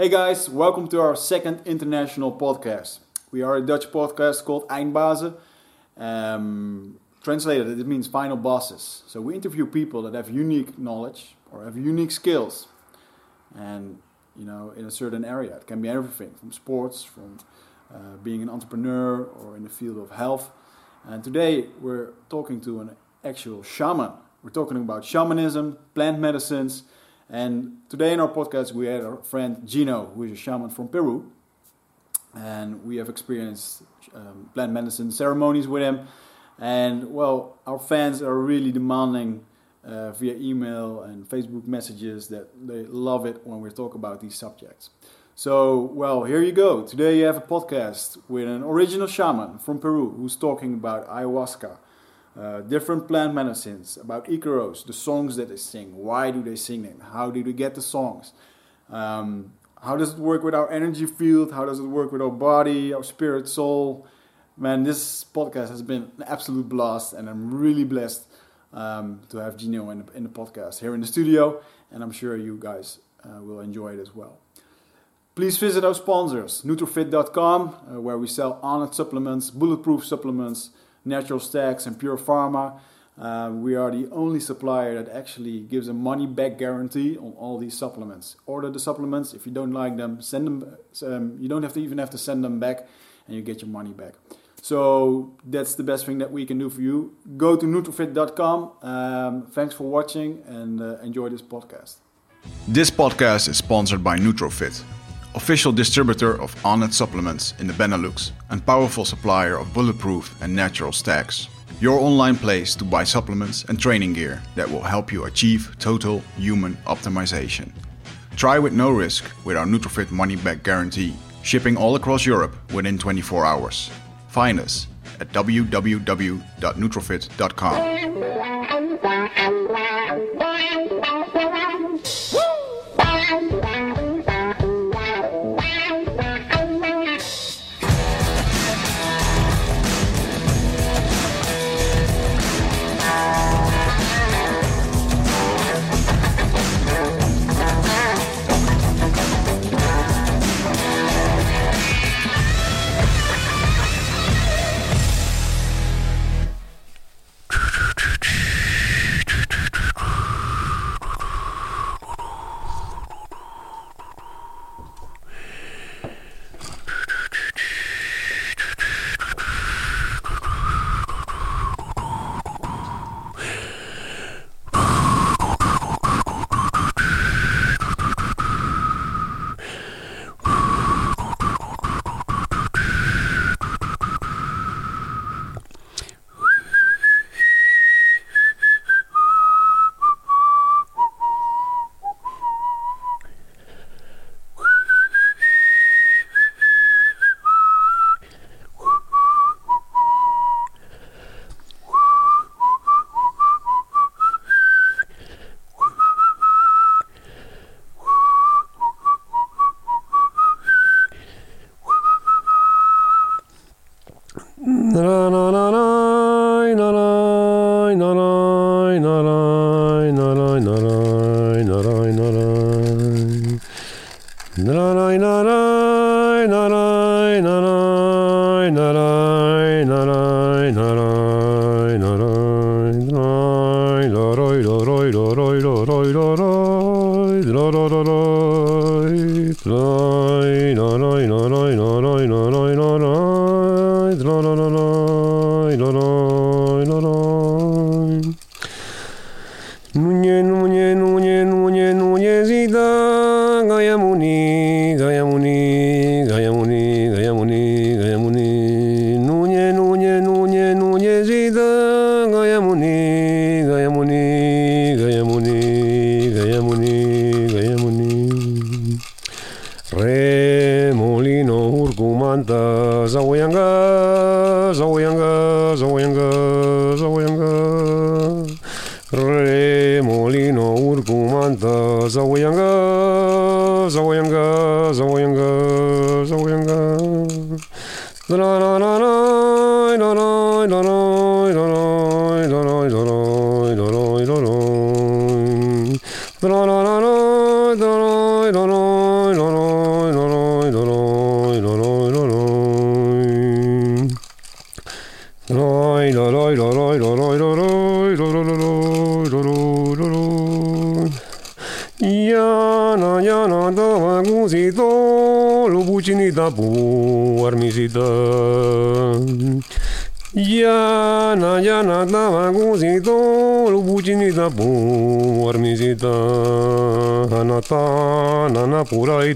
Hey guys, welcome to our second international podcast. We are a Dutch podcast called Eindbazen. Um, translated, it means final bosses. So we interview people that have unique knowledge or have unique skills, and you know, in a certain area. It can be everything from sports, from uh, being an entrepreneur, or in the field of health. And today we're talking to an actual shaman. We're talking about shamanism, plant medicines and today in our podcast, we had our friend Gino, who is a shaman from Peru. And we have experienced um, plant medicine ceremonies with him. And well, our fans are really demanding uh, via email and Facebook messages that they love it when we talk about these subjects. So, well, here you go. Today you have a podcast with an original shaman from Peru who's talking about ayahuasca uh, different plant medicines, about Icaros, the songs that they sing, why do they sing them, how do they get the songs, um, how does it work with our energy field, how does it work with our body, our spirit, soul. Man, this podcast has been an absolute blast, and I'm really blessed um, to have Gino in the, in the, podcast here in the studio, and I'm sure you guys uh, will enjoy it as well. Please visit our sponsors, Nutrofit.com, uh, where we sell Onnit supplements, bulletproof supplements, Natural Stacks and Pure Pharma. Uh, we are the only supplier that actually gives a money back guarantee on all these supplements. Order the supplements. If you don't like them, send them. Um, you don't have to even have to send them back, and you get your money back. So that's the best thing that we can do for you. Go to Nutrofit.com. Um, thanks for watching and uh, enjoy this podcast. This podcast is sponsored by Nutrofit official distributor of Onnit supplements in the Benelux and powerful supplier of bulletproof and natural stacks. Your online place to buy supplements and training gear that will help you achieve total human optimization. Try with no risk with our Nutrofit money back guarantee, shipping all across Europe within 24 hours. Find us at www.nutrofit.com.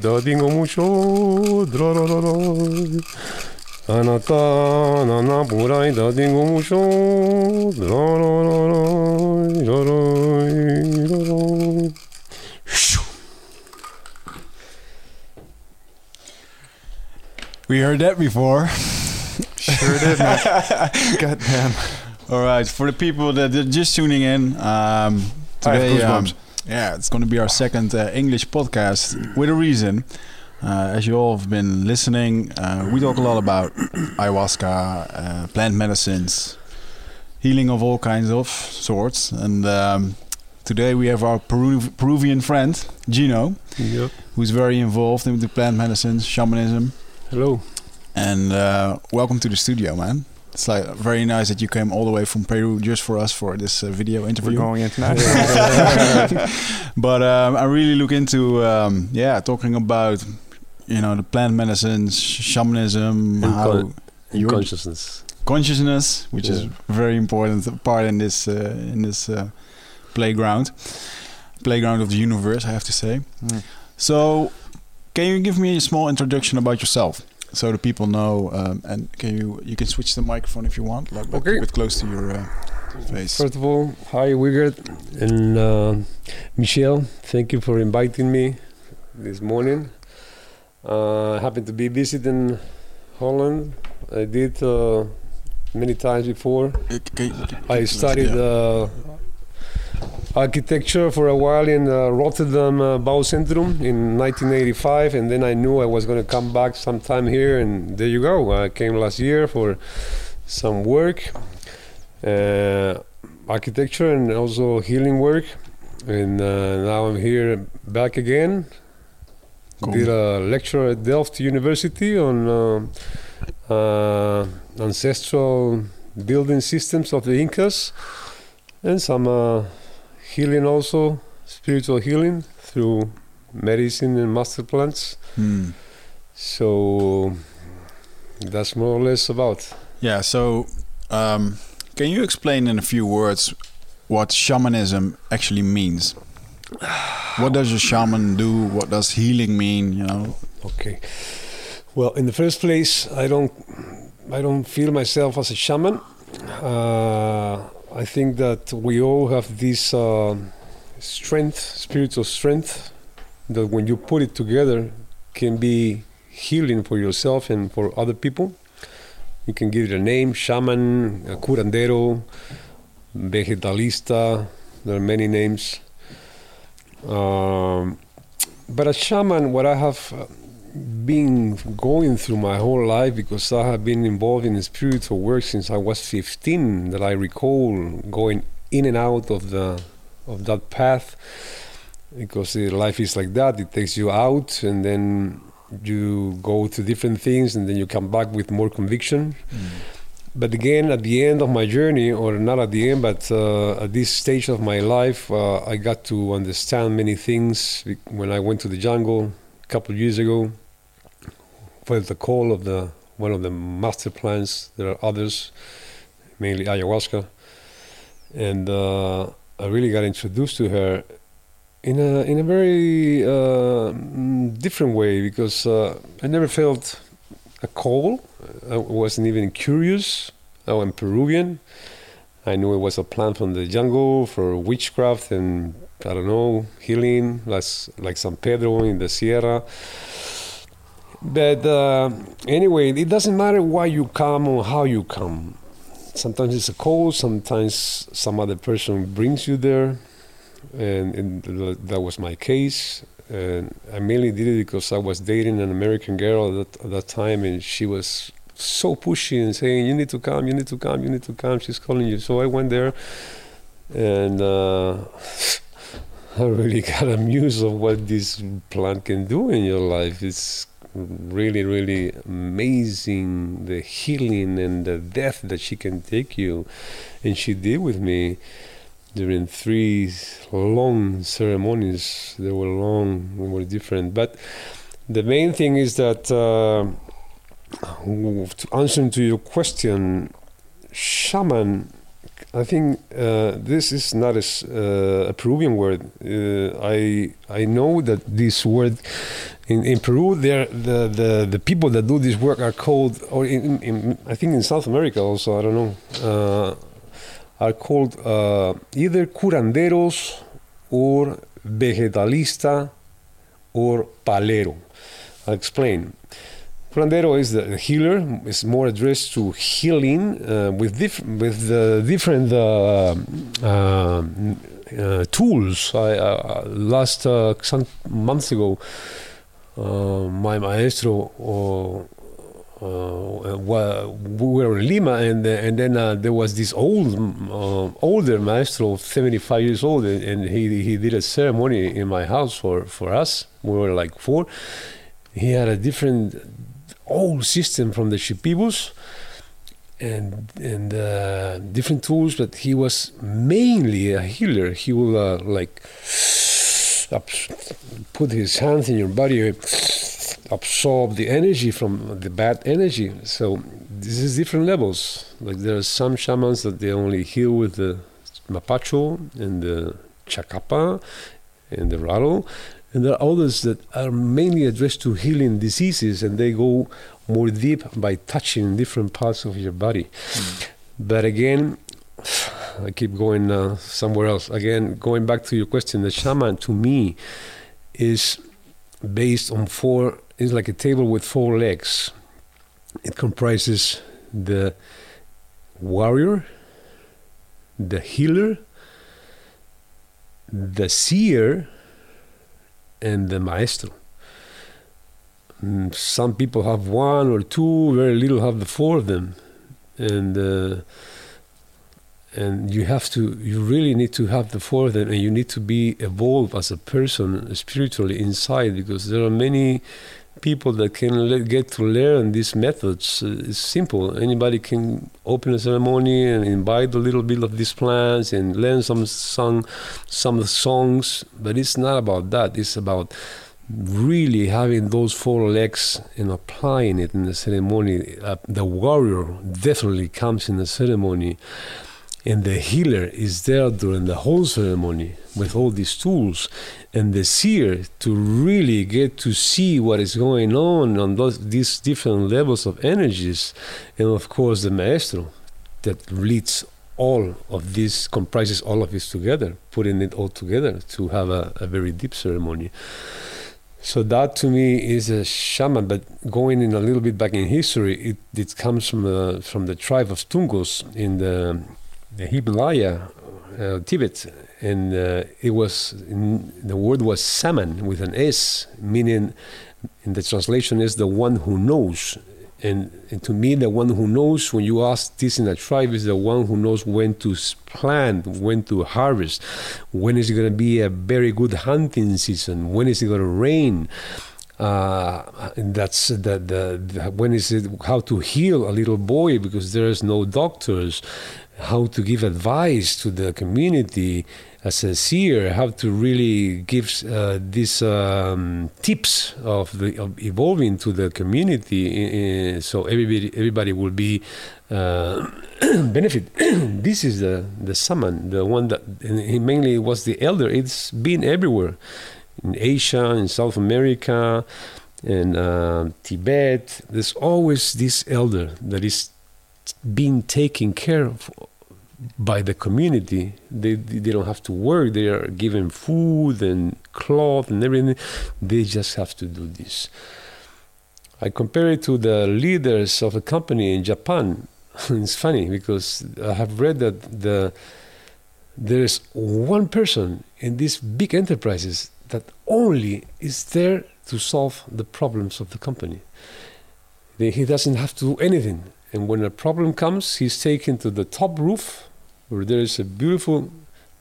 puraita, tengo mucho. Anata, nana puraita, tengo mucho. We heard that before. Sure did, man. God damn. All right, for the people that are just tuning in, um, today, um, goosebumps. Yeah, it's going to be our second uh, English podcast with a reason. Uh, as you all have been listening, uh, we talk a lot about ayahuasca, uh, plant medicines, healing of all kinds of sorts, and um, today we have our Peru- Peruvian friend Gino, Yep. who's very involved in the plant medicines, shamanism, Hello. and uh, welcome to the studio, man. It's like very nice that you came all the way from Peru just for us for this uh, video We're interview. going international. but um, I really look into um, yeah talking about you know the plant medicines, shamanism, And how con- consciousness. consciousness, which is Yeah. a very important part in this uh, in this uh, playground, playground of the universe. I have to say. Mm. So, can you give me a small introduction about yourself? So the people know, um, and can you you can switch the microphone if you want, like but Okay. keep it close to your uh, face. First of all, hi Wigert and uh, Michelle. Thank you for inviting me this morning. Uh, I happen to be visiting Holland. I did uh, many times before. Uh, can you- I studied Yeah. Architecture for a while in uh, Rotterdam uh, Bouwcentrum in 1985, and then I knew I was going to come back sometime here, and there you go. I came last year for some work, uh, architecture, and also healing work, and uh, now I'm here back again. Cool. Did a lecture at Delft University on uh, uh, ancestral building systems of the Incas, and some uh, healing also, spiritual healing through medicine and master plants. Hmm. So that's more or less about. Yeah. So, um, can you explain in a few words what shamanism actually means? What does a shaman do? What does healing mean? You know. Okay. Well, in the first place, I don't, I don't feel myself as a shaman. Uh, I think that we all have this uh, strength, spiritual strength, that when you put it together, can be healing for yourself and for other people. You can give it a name: shaman, a curandero, vegetalista. There are many names. Um, but a shaman, what I have been going through my whole life, because I have been involved in spiritual work since I was 15, that I recall going in and out of the of that path, because uh, life is like that. It takes you out, and then you go to different things, and then you come back with more conviction. But again, at the end of my journey, or not at the end, but uh, at this stage of my life, uh, I got to understand many things when I went to the jungle a couple of years ago. Felt the call of the one of the master plants. There are others, mainly ayahuasca, and uh, I really got introduced to her in a in a very uh, different way because uh, I never felt a call. I wasn't even curious. Oh, I'm Peruvian. I knew it was a plant from the jungle for witchcraft and I don't know healing, like like San Pedro in the Sierra. But uh, anyway, it doesn't matter why you come or how you come. Sometimes it's a call. Sometimes some other person brings you there, and, and that was my case. And I mainly did it because I was dating an American girl at that, at that time, and she was so pushy and saying, "You need to come, you need to come, you need to come." She's calling you. So I went there, and uh, I really got amused of what this plant can do in your life. It's really, really amazing the healing and the depth that she can take you, and she did with me. during three long ceremonies. They were long, they were different. But the main thing is that, uh, to answer to your question, shaman I think uh, this is not a, uh, a Peruvian word. Uh, I I know that this word in, in Peru, there the, the the people that do this work are called, or in, in I think in South America also. I don't know. Uh, are called uh, either curanderos or vegetalista or palero. I'll explain. Curandero is the healer. is more addressed to healing uh, with diff- with uh, different uh, uh, uh tools. I, uh, last some months ago, my maestro. we were in Lima, and and then there was this old, older maestro, seventy-five years old, and he he did a ceremony in my house for for us. We were like four. He had a different old system from the Shipibos and and uh, different tools, but he was mainly a healer. He will uh, like put his hands in your body, absorb the energy from the bad energy. So this is different levels. Like there are some shamans that they only heal with the mapacho and the chacapa and the rattle, and there are others that are mainly addressed to healing diseases and they go more deep by touching different parts of your body. Mm. But again, I keep going uh, somewhere else. Again, going back to your question, the shaman to me is based on four, is like a table with four legs. It comprises the warrior, the healer, the seer, and the maestro. Some people have one or two, very little have the four of them, and uh, and you have to, you really need to have the four of them, and you need to be evolved as a person spiritually inside, because there are many people that can get to learn these methods. Uh, it's simple. Anybody can open a ceremony and invite a little bit of these plants and learn some song, some songs. But it's not about that. It's about really having those four legs and applying it in the ceremony. Uh, the warrior definitely comes in the ceremony and the healer is there during the whole ceremony with all these tools and the seer to really get to see what is going on on those these different levels of energies. And of course the maestro that leads all of this comprises all of this together putting it all together to have a, a very deep ceremony. So that to me is a shaman, but going in a little bit back in history, it, it comes from the, from the tribe of Tungus in the the Himalaya, uh, Tibet, and uh, it was in, the word was saman with an S, meaning in the translation is the one who knows. And, and, to me, the one who knows, when you ask this in a tribe, is the one who knows when to plant, when to harvest, when is it going to be a very good hunting season, when is it going to rain. Uh, that's the, the, the, when is it how to heal a little boy because there is no doctors how to give advice to the community seer, how to really give uh, these um, tips of, the, of evolving to the community, so everybody everybody will be uh, benefit. this is the the shaman, the one that he mainly was the elder. It's been everywhere, in Asia, in South America, in uh, Tibet. There's always this elder that is being taken care of by the community. They they don't have to work. They are given food and cloth and everything. They just have to do this. I compare it to the leaders of a company in Japan. it's funny because I have read that the there is one person in these big enterprises that only is there to solve the problems of the company. He doesn't have to do anything. And when a problem comes, he's taken to the top roof where there is a beautiful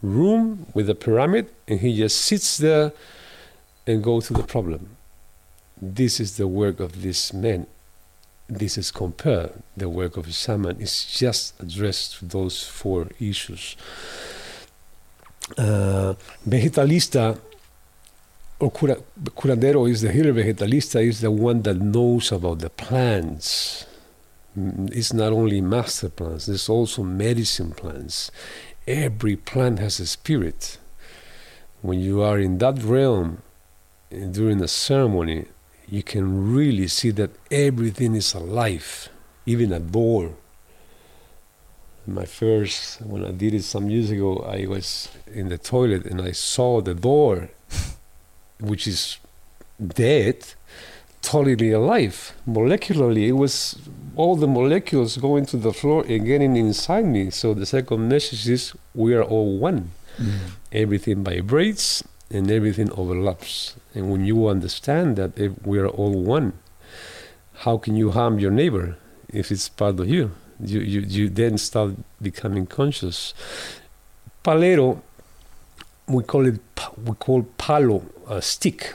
room with a pyramid, and he just sits there and goes to the problem. This is the work of this man. This is compared. The work of a shaman is just addressed to those four issues. uh, vegetalista or cura, curandero is the healer. Vegetalista is the one that knows about the plants. It's not only master plants. There's also medicine plants. Every plant has a spirit. When you are in that realm during a ceremony, you can really see that everything is alive, even a door. My first, when I did it some years ago, I was in the toilet and I saw the door, which is dead, totally alive. Molecularly, it was all the molecules going to the floor and getting inside me. So the second message is we are all one. Mm. Everything vibrates and everything overlaps. And when you understand that if we are all one, how can you harm your neighbor if it's part of you? You, you, you then start becoming conscious. Palero, we call it we call palo a stick,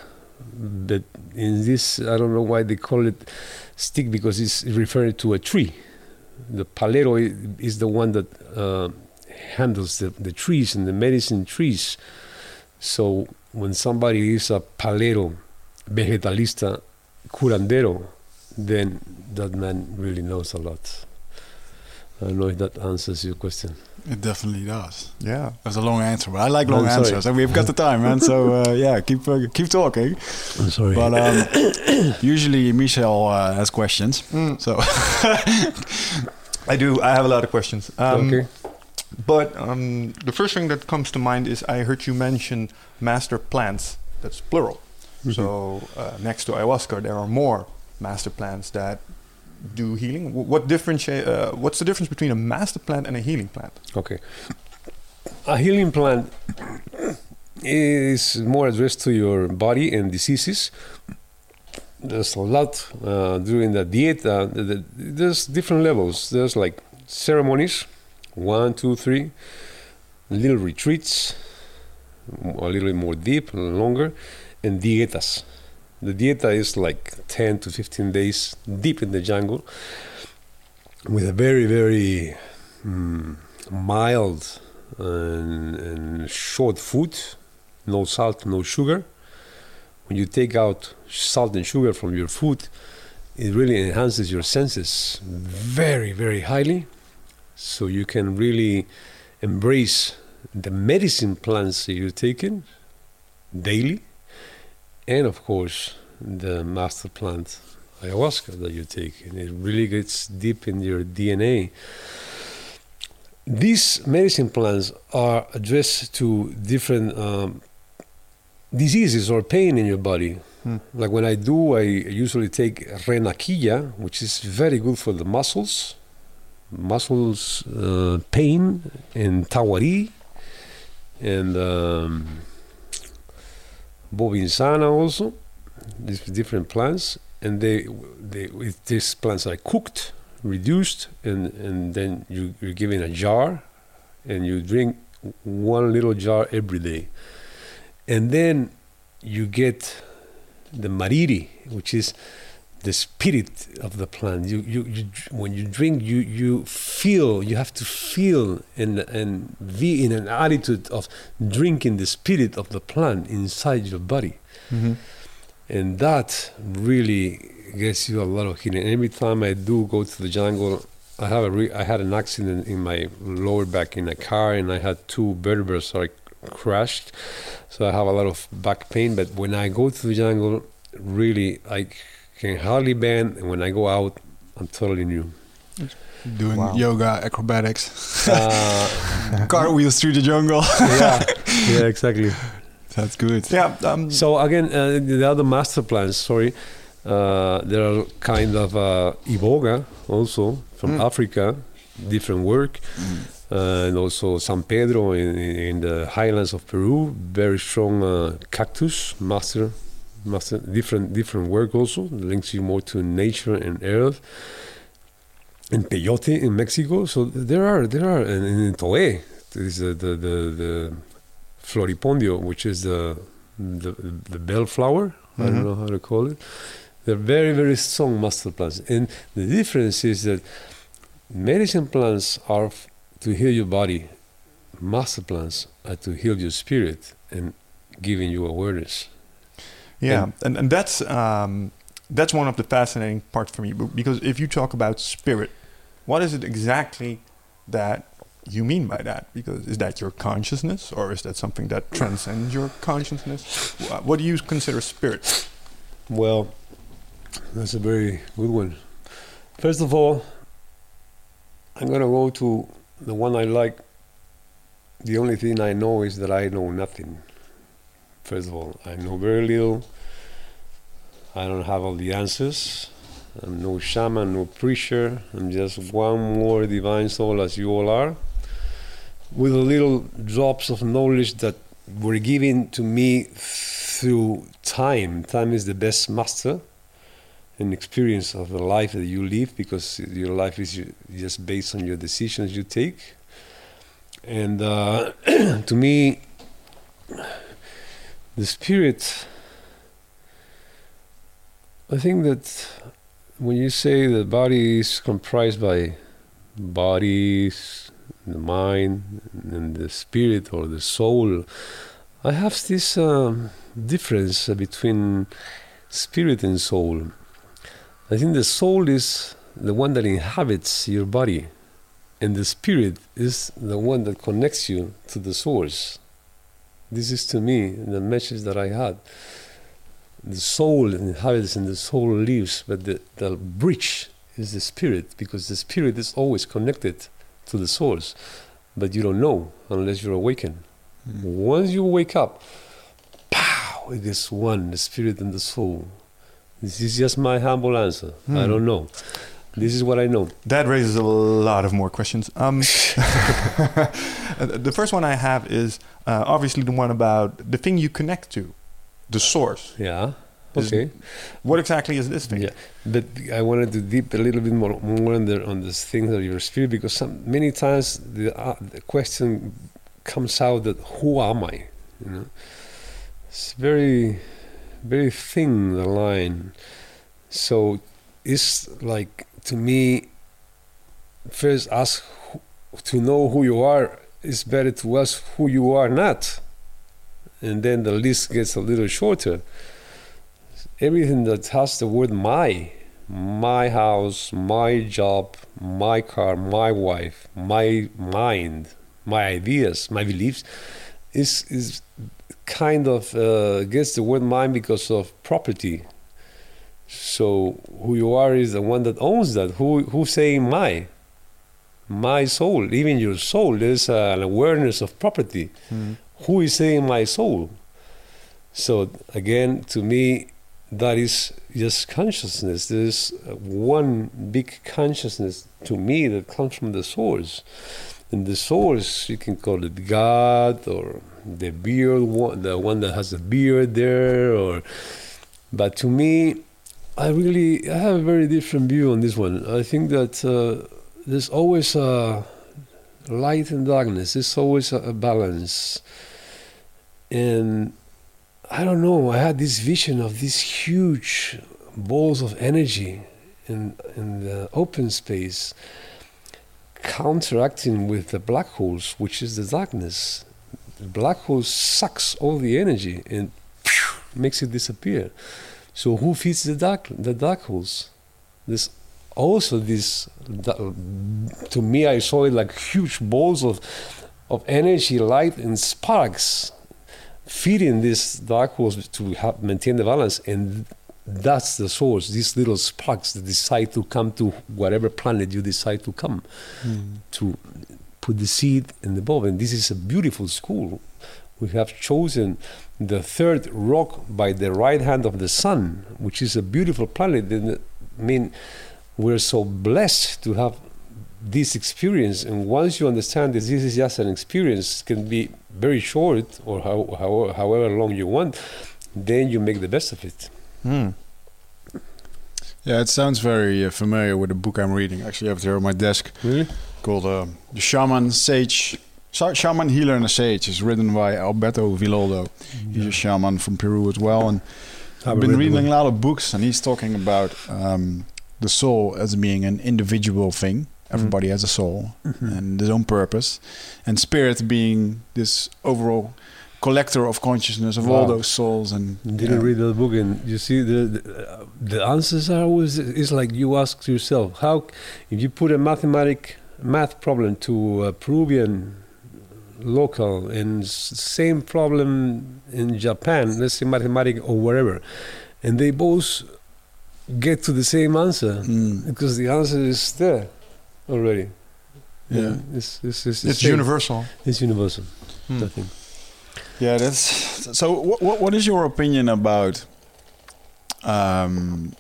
but in this I don't know why they call it stick because it's referring to a tree. The palero is the one that uh, handles the, the trees and the medicine trees. So when somebody is a palero, vegetalista, curandero, then that man really knows a lot. I don't know if that answers your question. It definitely does. Yeah. That's a long answer, but I like long I'm sorry. answers, and we've got the time, man. So uh, yeah, keep uh, keep talking. I'm sorry. But um, usually Michel uh, has questions, Mm, so I do. I have a lot of questions. Um, okay. But um, the first thing that comes to mind is I heard you mention master plants. That's plural. Mm-hmm. So uh, next to ayahuasca, there are more master plants that do healing. What differentiate? Uh, what's the difference between a master plant and a healing plant? Okay. A healing plant is more addressed to your body and diseases. There's a lot uh, during the diet. Uh, the, the, there's different levels. There's like ceremonies, one, two, three, little retreats, a little bit more deep longer, and dietas. The dieta is like 10 to 15 days deep in the jungle with a very, very mm, mild and, and short food, no salt, no sugar. When you take out salt and sugar from your food, it really enhances your senses very, very highly. So you can really embrace the medicine plants you're taking daily, and of course, the master plant ayahuasca that you take. And it really gets deep in your DNA. These medicine plants are addressed to different um, diseases or pain in your body. Hmm. Like when I do, I usually take renaquilla, which is very good for the muscles, muscles uh, pain, and tawari, and um, bobinsana also. These different plants, and they, they with these plants are cooked, reduced, and and then you you give in a jar, and you drink one little jar every day, and then you get the mariri, which is the spirit of the plant. You, you, you, when you drink, you, you feel, you have to feel and, and be in an attitude of drinking the spirit of the plant inside your body. Mm-hmm. And that really gets you a lot of healing. Every time I do go to the jungle, I have a re- I had an accident in my lower back in a car, and I had two vertebrae are crashed, so I have a lot of back pain. But when I go to the jungle, really I can hardly bend, and when I go out, I'm totally new. doing Wow. yoga, acrobatics, Uh, cartwheels through the jungle. yeah, yeah, exactly. That's good. Yeah. Um, So again, uh, the other master plans. Sorry, uh, there are kind of uh, iboga also from Mm. Africa, different work, uh, and also San Pedro in, in the highlands of Peru, very strong uh, cactus master, master different different work also links you more to nature and earth. And peyote in Mexico, so there are there are and in Toé, is the the the, the floripondio, which is the the, the bellflower. I Mhm. don't know how to call it. They're very very strong master plants, and the difference is that medicine plants are f- to heal your body. master plants are to heal your spirit and giving you awareness. Yeah, And- and and that's um, that's one of the fascinating parts for me because if you talk about spirit, what is it exactly that you mean by that? Because is that your consciousness, or is that something that transcends your consciousness? What do you consider spirit? Well, that's a very good one. First of all, I'm going to go to the one I like. The only thing I know is that I know nothing. First of all, I know very little. I don't have all the answers. I'm no shaman, no preacher. I'm just one more divine soul as you all are, with a little drops of knowledge that were given to me through time. Time is the best master and experience of the life that you live because your life is just based on your decisions you take. And uh, to me, the spirit, I think that when you say the body is comprised by bodies, the mind, and the spirit or the soul, I have this um, difference between spirit and soul. I think the soul is the one that inhabits your body, and the spirit is the one that connects you to the source. This is to me the message that I had. The soul inhabits and the soul lives, but the, the bridge is the spirit because the spirit is always connected to the source, but you don't know unless you're awakened. Once you wake up, pow, it is one, the spirit and the soul. This is just my humble answer. I Hmm. don't know. This is what I know. That raises a lot of more questions. Um, the first one I have is uh, obviously the one about the thing you connect to, the source. Yeah. Is- Okay. What exactly is this thing? Yeah, but I wanted to deep a little bit more more on the on this thing of your spirit because some many times the uh, the question comes out that who am I? You know, it's very very thin the line. So it's like to me first ask to know who you are. It's better to ask who you are not, and then the list gets a little shorter everything that has the word my my house my job my car my wife my mind my ideas my beliefs is is kind of uh, gets the word mine because of property so who you are is the one that owns that. Who who's saying my my soul? Even your soul there's an awareness of property. Mm. who is saying my soul? So again to me that is just consciousness. There's one big consciousness to me that comes from the source. And the source you can call it god or the beard one the one that has a beard there or but to me i really i have a very different view on this one i think that uh, there's always a light and darkness there's always a, a balance and I don't know. I had this vision of these huge balls of energy in in the open space, counteracting with the black holes, which is the darkness. The black hole sucks all the energy and phew, makes it disappear. So who feeds the dark the dark holes? There's also this. To me, I saw it like huge balls of of energy, light, and sparks feeding these dark holes to help maintain the balance and that's the source these little sparks that decide to come to whatever planet you decide to come hmm. to put the seed in the bulb and this is a beautiful school we have chosen the third rock by the right hand of the sun which is a beautiful planet i mean we're so blessed to have this experience and once you understand that this is just an experience can be very short or how, how, however long you want then you make the best of it Mm. Yeah, it sounds very uh, familiar with the book I'm reading. Actually, I have it here on my desk really called uh, The Shaman Sage. Shaman Healer and a Sage. is written by Alberto Villoldo. He's a shaman from Peru as well. And I've been reading a lot of books, and he's talking about um, the soul as being an individual thing. Everybody has a soul Mhm. and his own purpose, and spirit being this overall collector of consciousness of all those souls. And Didn't yeah. read that book, and you see the the, uh, the answers are always. It's like you ask yourself, how if you put a mathematic math problem to a Peruvian local and same problem in Japan, let's say mathematic or wherever, and they both get to the same answer Mm. because the answer is there already. Yeah. It's it's it's, It's universal. It's universal. Hmm. I think. Yeah, that's so. What, what what is your opinion about um,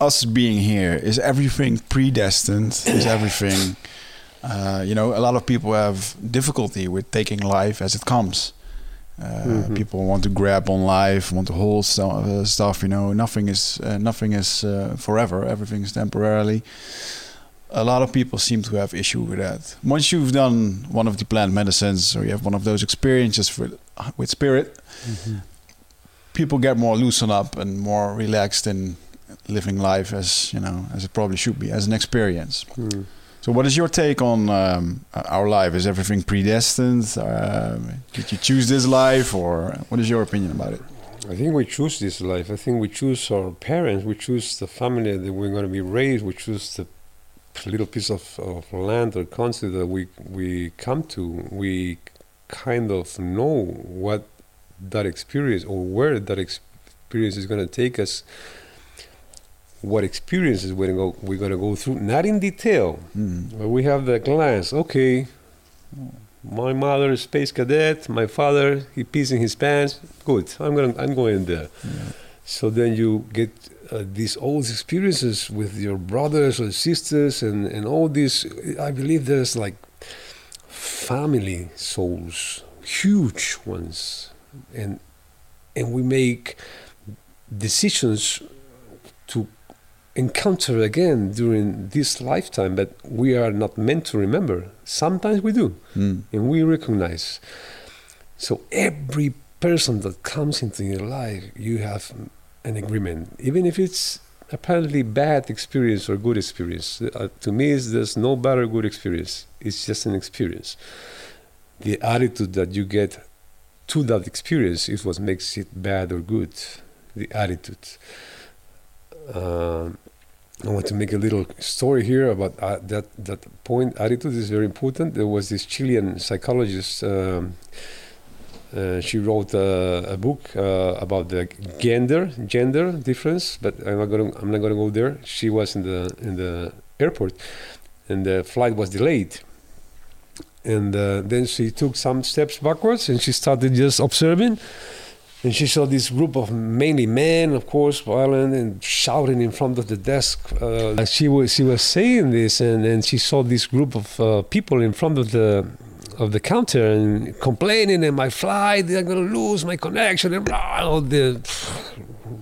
us being here? Is everything predestined? Is everything? Uh, you know, a lot of people have difficulty with taking life as it comes. Uh, Mhm. People want to grab on life, want to hold stu- uh, stuff. You know, nothing is uh, nothing is uh, forever. Everything is temporarily. A lot of people seem to have issue with that. Once you've done one of the plant medicines, or you have one of those experiences with with spirit, people get more loosened up and more relaxed in living life as you know as it probably should be as an experience. Hmm. So, what is your take on um, our life? Is everything predestined? Um did you choose this life, or what is your opinion about it? I think we choose this life. I think we choose our parents. We choose the family that we're going to be raised. We choose the little piece of, of land or country that we we come to. We kind of know what that experience or where that experience is going to take us. What experiences we're going to go, we're to go through, not in detail, Hmm. but we have the glance. Okay, my mother is space cadet. My father he pees in his pants. Good, I'm going. I'm going there. So then you get uh, these old experiences with your brothers or sisters, and and all these. I believe there's like family souls, huge ones, and and we make decisions encounter again during this lifetime but we are not meant to remember. Sometimes we do Hmm. and we recognize. So every person that comes into your life you have an agreement. Even if it's apparently bad experience or good experience uh, to me there's no bad or good experience. It's just an experience. The attitude that you get to that experience is what makes it bad or good. The attitude um, I want to make a little story here about uh, that. That point, attitude is very important. There was this Chilean psychologist. Um, uh, she wrote uh, a book uh, about the gender gender difference, but I'm not going. I'm not going to go there. She was in the in the airport, and the flight was delayed. And uh, then she took some steps backwards, and she started just observing. And she saw this group of mainly men, of course, violent and shouting in front of the desk. Uh, she was she was saying this, and, and she saw this group of uh, people in front of the of the counter and complaining, and my flight, they're gonna lose my connection, and all the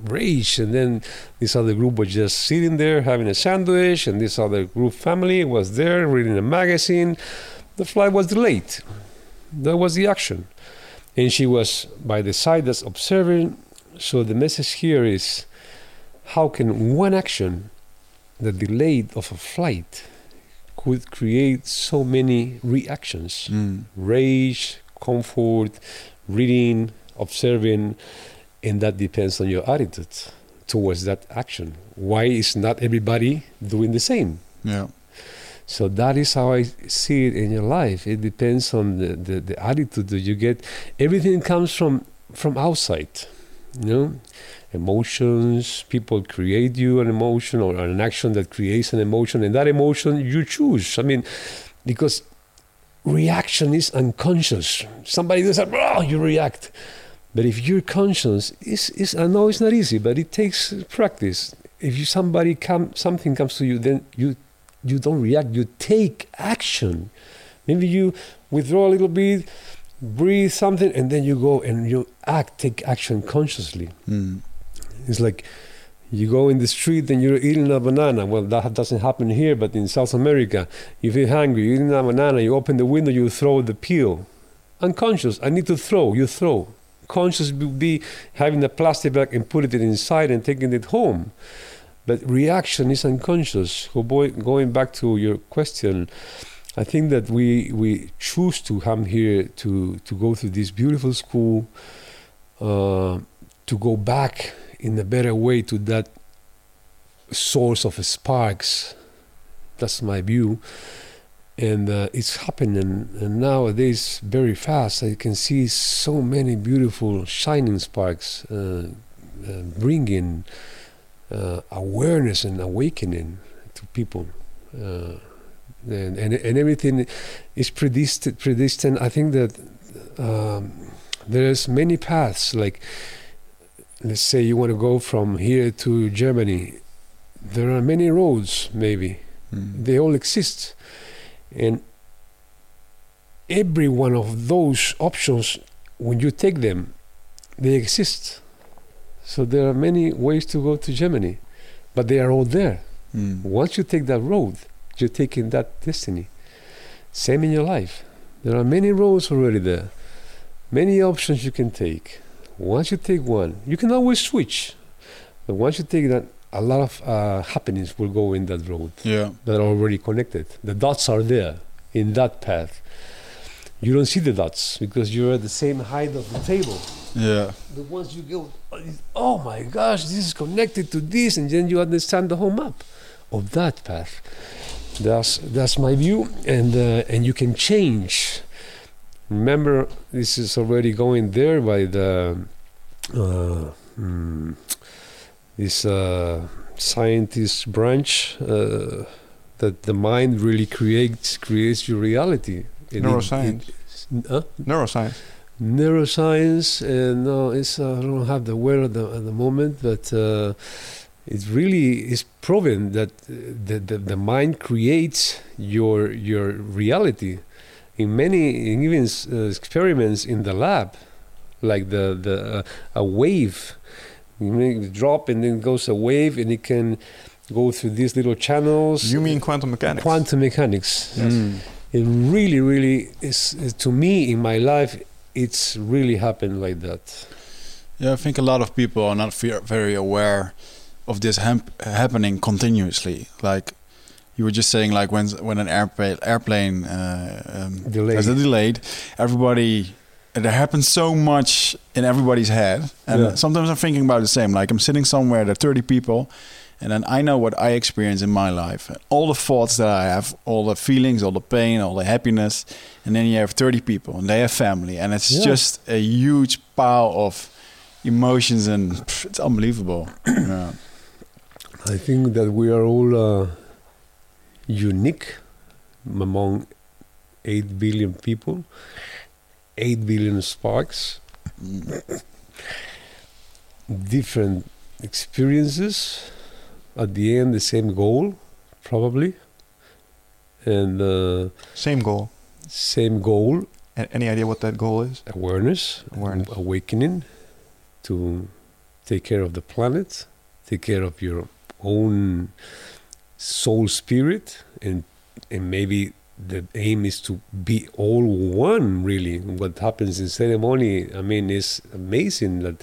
rage. And then this other group was just sitting there having a sandwich, and this other group family was there reading a magazine. The flight was delayed. That was the action and she was by the side that's observing. So the message here is how can one action, the delay of a flight, could create so many reactions Hmm. rage, comfort, reading, observing, and that depends on your attitude towards that action. Why is not everybody doing the same? Yeah. So that is how I see it in your life. It depends on the, the, the attitude that you get. Everything comes from from outside, you know. Emotions, people create you an emotion or an action that creates an emotion, and that emotion you choose. I mean, because reaction is unconscious. Somebody does that, oh, you react. But if you're conscious, it's, it's, I know it's not easy, but it takes practice. If you somebody come, something comes to you, then you you don't react, you take action. Maybe you withdraw a little bit, breathe something, and then you go and you act, take action consciously. Hmm. It's like you go in the street and you're eating a banana. Well, that doesn't happen here, but in South America, if you feel hungry, you're eating a banana, you open the window, you throw the peel. Unconscious, I need to throw, you throw. Conscious would be having a plastic bag and putting it inside and taking it home. But reaction is unconscious. Go boy, going back to your question, I think that we we choose to come here to to go through this beautiful school, uh, to go back in a better way to that source of sparks. That's my view, and uh, it's happening and nowadays very fast. I can see so many beautiful shining sparks, uh, uh, bringing uh, awareness and awakening to people. Uh, and, and and everything is predestined. predestined. I think that um, there's many paths. Like, let's say you want to go from here to Germany, there are many roads. Maybe Mm. they all exist, and every one of those options, when you take them, they exist. So there are many ways to go to Germany, but they are all there. Mm. Once you take that road, you're taking that destiny. Same in your life. There are many roads already there, many options you can take. Once you take one, you can always switch. But once you take that, a lot of uh, happenings will go in that road Yeah. that are already connected. The dots are there in that path. You don't see the dots because you're at the same height of the table. Yeah. But once you go, oh my gosh, this is connected to this, and then you understand the whole map of that path. That's that's my view, and uh, and you can change. Remember, this is already going there by the uh, hmm, this uh, scientist branch uh, that the mind really creates creates your reality. And it- Neuroscience. it- huh? Neuroscience. neuroscience and no it's uh, i don't have the word at the, at the moment but uh, it really is proven that uh, the, the, the mind creates your your reality in many in even uh, experiments in the lab like the the uh, a wave you make the drop and then it goes a wave and it can go through these little channels You mean quantum mechanics? quantum mechanics Mm. It really really is, to me in my life it's really happened like that Yeah, I think a lot of people are not very aware of this hap- happening continuously. Like you were just saying, like when when an airplane airplane uh, um, Delayed. has a delayed, everybody there happens so much in everybody's head, and Yeah. sometimes I'm thinking about the same. Like I'm sitting somewhere, there are 30 people. And then I know what I experience in my life, all the thoughts that I have, all the feelings, all the pain, all the happiness, and then you have 30 people, and they have family, and it's Yeah. just a huge pile of emotions, and pff, it's unbelievable. yeah. i think that we are all uh, unique among 8 billion people 8 billion sparks Mm. different experiences at the end the same goal probably and uh, Same goal. same goal A- any idea what that goal is? awareness, Awareness. awakening to take care of the planet, take care of your own soul spirit, and and maybe the aim is to be all one. Really, what happens in ceremony, I mean, is amazing. That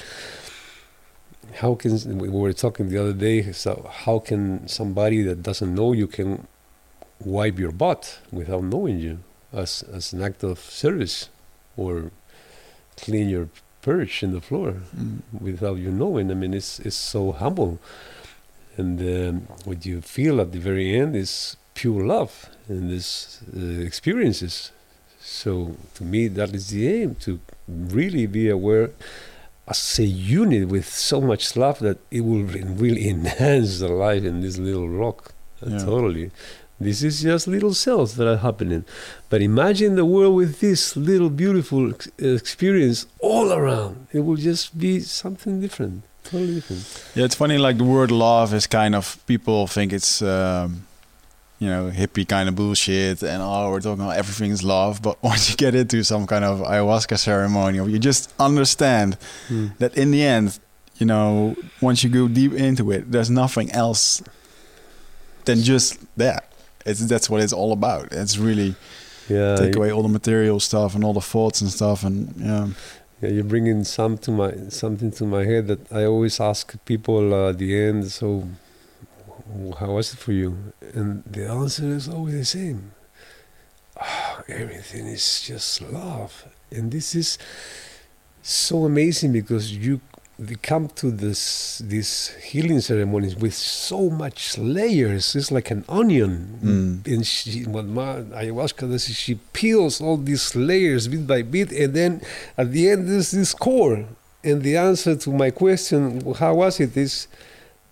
how can we were talking the other day? So how can somebody that doesn't know you can wipe your butt without knowing you? as as an act of service or clean your perch in the floor Mm. without you knowing. I mean, it's it's so humble, and um, what you feel at the very end is pure love in this uh, experiences. So to me, that is the aim to really be aware as a unit with so much love that it will really enhance the life in this little rock. Uh, Yeah. Totally. This is just little cells that are happening. But imagine the world with this little beautiful experience all around. It will just be something different, totally different. Yeah, it's funny. Like the word love is kind of people think it's um, you know hippie kind of bullshit, and oh, we're talking about everything is love. But once you get into some kind of ayahuasca ceremony, you just understand that in the end, you know, once you go deep into it, there's nothing else than just that. It's that's what it's all about. It's really Yeah, take away all the material stuff and all the thoughts and stuff, and yeah, yeah, you're bringing some to my something to my head that I always ask people uh, at the end. So, how was it for you? And the answer is always the same. Ah, everything is just love, and this is so amazing because you come to this these healing ceremonies with so much layers. It's like an onion, Mm. and she, what ma ayahuasca does is she peels all these layers bit by bit, and then at the end there's this core. And the answer to my question, how was it, is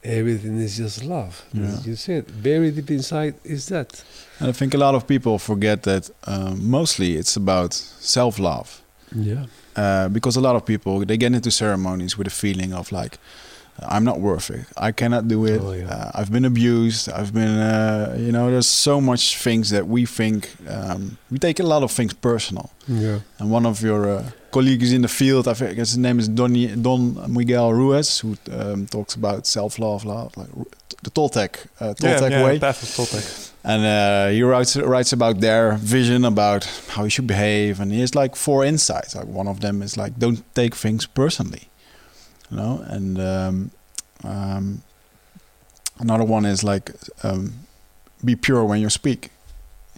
everything is just love. Yeah. You said, very deep inside is that. And I think a lot of people forget that um, mostly it's about self love. Yeah. Uh, because a lot of people they get into ceremonies with a feeling of like I'm not worth it. I cannot do it. Oh, yeah. uh, I've been abused. I've been, uh, you know, there's so much things that we think um, we take a lot of things personal. Yeah. And one of your uh, colleagues in the field, I think his name is Donny, Don Miguel Ruiz, who um, talks about self-love, love, like the Toltec, uh, Toltec way. Path of Toltec. And uh, he writes writes about their vision about how you should behave, and he has like four insights. Like one of them is like don't take things personally, you know. And um, um, another one is like um, be pure when you speak.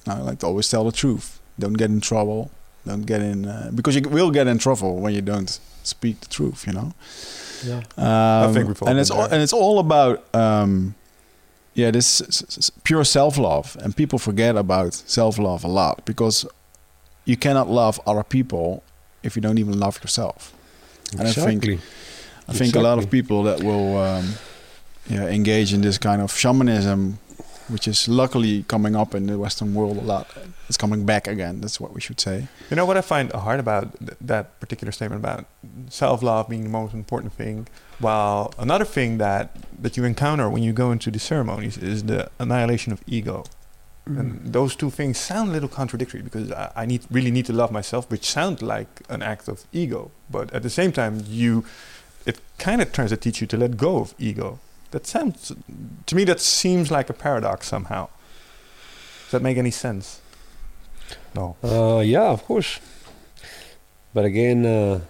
You know, like to always tell the truth. Don't get in trouble. Don't get in uh, because you will get in trouble when you don't speak the truth. You know. Yeah. Um, think we've all and it's all, and it's all about um, yeah this s- s- s- pure self love, and people forget about self love a lot because you cannot love other people if you don't even love yourself. And I think- Exactly. I think a lot of people that will um, yeah engage in this kind of shamanism, which is luckily coming up in the Western world a lot. It's coming back again. That's what we should say. You know what I find hard about th- that particular statement about self-love being the most important thing, while another thing that that you encounter when you go into the ceremonies is the annihilation of ego. Mm. And those two things sound a little contradictory because I, I need really need to love myself, which sounds like an act of ego. But at the same time, you it kind of tries to teach you to let go of ego. That sounds to me that seems like a paradox somehow. Does that make any sense? No. Uh, yeah, of course. But again, uh,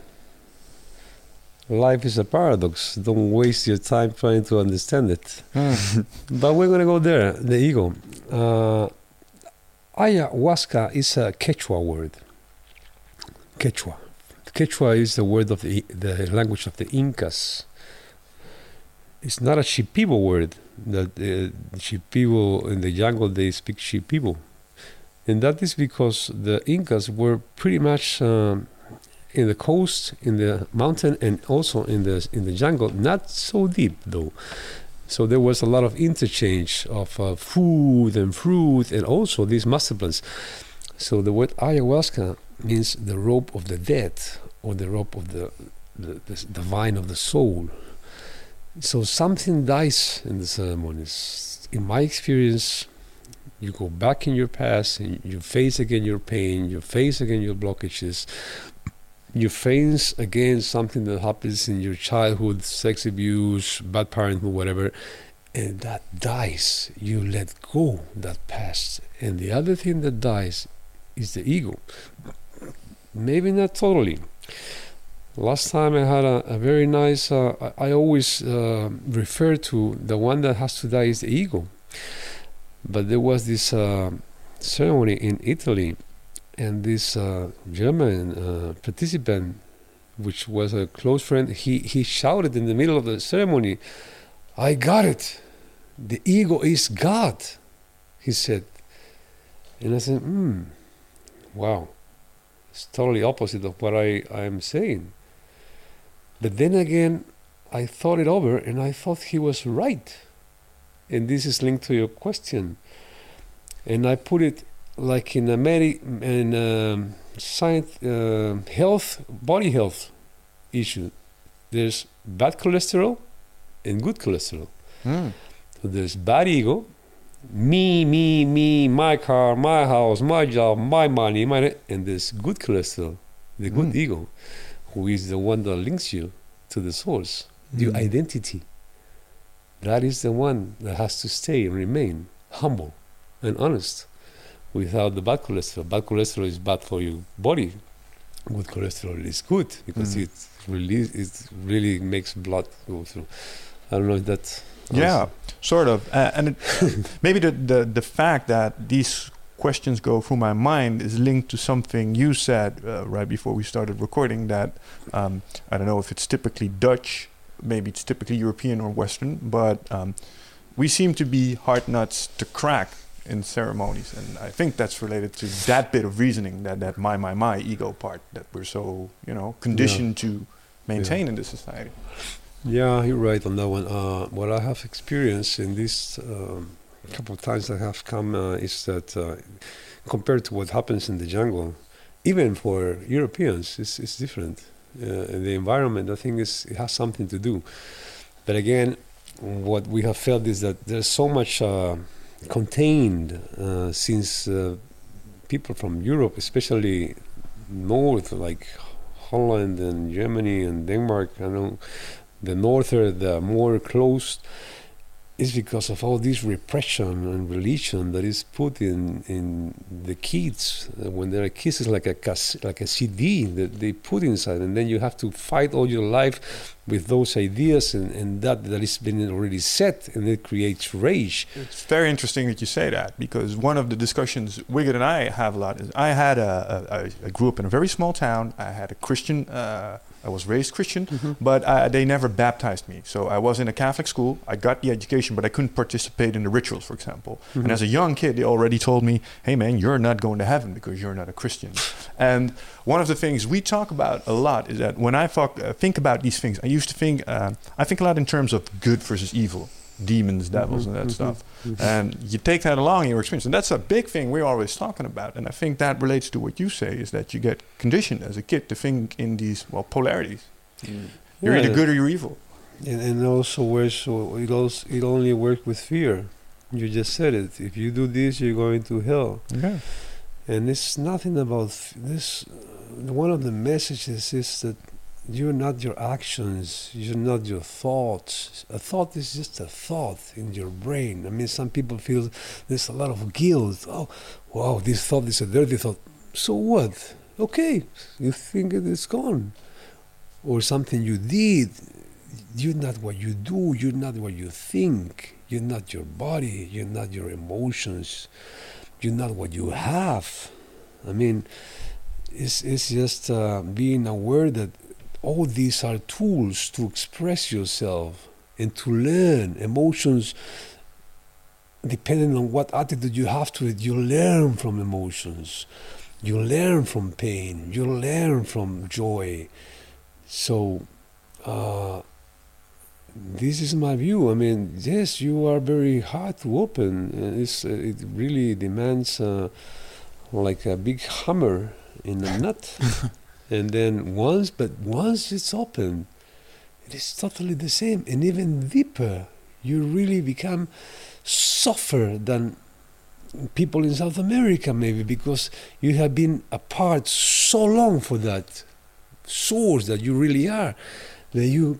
life is a paradox. Don't waste your time trying to understand it. but we're going to go there the ego. Uh, ayahuasca is a Quechua word. Quechua. Quechua is the word of the, the language of the Incas. It's not a Shipibo word. That uh, Shipibo in the jungle they speak Shipibo and that is because the Incas were pretty much um, in the coast, in the mountain, and also in the in the jungle. Not so deep though. So there was a lot of interchange of uh, food and fruit, and also these master plants. So the word ayahuasca means the rope of the dead, or the rope of the the, the, the vine of the soul. So something dies in the ceremonies. In my experience, you go back in your past and you face again your pain, you face again your blockages, you face again something that happens in your childhood, sex abuse, bad parenthood, whatever, and that dies. You let go that past. And the other thing that dies is the ego. Maybe not totally. Last time I had a, a very nice, uh, I, always uh, refer to the one that has to die is the ego but there was this uh, ceremony in Italy, and this uh, German uh, participant, which was a close friend, he, he shouted in the middle of the ceremony, I got it. The ego is God, he said. And I said, hmm, wow. It's totally opposite of what I, I am saying. But then again, I thought it over and I thought he was right and this is linked to your question. And I put it like in a medi- in um, science, uh, health, body health issue. There's bad cholesterol and good cholesterol. Hmm. So there's bad ego, me, me, me, my car, my house, my job, my money, my and this good cholesterol, the good Mm. ego, who is the one that links you to the source, your Mm. identity. That is the one that has to stay and remain humble and honest without the bad cholesterol. Bad cholesterol is bad for your body. Good cholesterol is good because Mm. it release it really makes blood go through. I don't know if that Yeah. Sort of. Uh, and it, maybe the, the the fact that these questions go through my mind is linked to something you said uh, right before we started recording. That um, I don't know if it's typically Dutch, maybe it's typically European or Western, but um, we seem to be hard nuts to crack in ceremonies, and I think that's related to that bit of reasoning that that my my my ego part that we're so you know conditioned yeah. to maintain yeah. in this society. Yeah, you're right on that one. Uh, what I have experienced in this um, couple of times I have come uh, is that uh, compared to what happens in the jungle, even for Europeans, it's, it's different. Uh, the environment, I think, is, it has something to do. But again, what we have felt is that there's so much uh, contained uh, since people from Europe, especially north, like Holland and Germany and Denmark, I know the norther, the more closed is because of all this repression and religion that is put in in the kids when they're kids is like a like a CD that they put inside and then you have to fight all your life with those ideas and, and that that is been already set and it creates rage. It's very interesting that you say that because one of the discussions Wichert and I have a lot is I had a, a, a grew up in a very small town. I had a Christian uh, I was raised Christian, mm-hmm. but uh, they never baptized me. So I was in a Catholic school. I got the education, but I couldn't participate in the rituals, for example. Mm-hmm. And as a young kid, they already told me, "Hey, man, you're not going to heaven because you're not a Christian." and one of the things we talk about a lot is that when I fuck, uh, think about these things, I used to think uh, I think a lot in terms of good versus evil demons, devils, mm-hmm, and that mm-hmm, stuff. And you take that along in your experience. And that's a big thing we're always talking about. And I think that relates to what you say is that you get conditioned as a kid to think in these, well, polarities. Mm. You're yeah, either good or you're evil. And, and also, where it, also, it only works with fear. You just said it. If you do this, you're going to hell. Yeah. And it's nothing about this. Uh, one of the messages is that you're not your actions, you're not your thoughts. A thought is just a thought in your brain. I mean, some people feel there's a lot of guilt. Oh, wow, this thought is a dirty thought. So what? Okay, you think it is gone. Or something you did. You're not what you do, you're not what you think. You're not your body, you're not your emotions, you're not what you have. I mean, it's, it's just uh, being aware that all these are tools to express yourself and to learn. Emotions depending on what attitude you have to it you learn from emotions. You learn from pain. You learn from joy. So uh, this is my view. I mean yes you are very hard to open it's, uh, it really demands uh, like a big hammer in a nut and then once, but once it's open, it is totally the same and even deeper. You really become softer than people in South America, maybe because you have been apart so long for that source that you really are, that you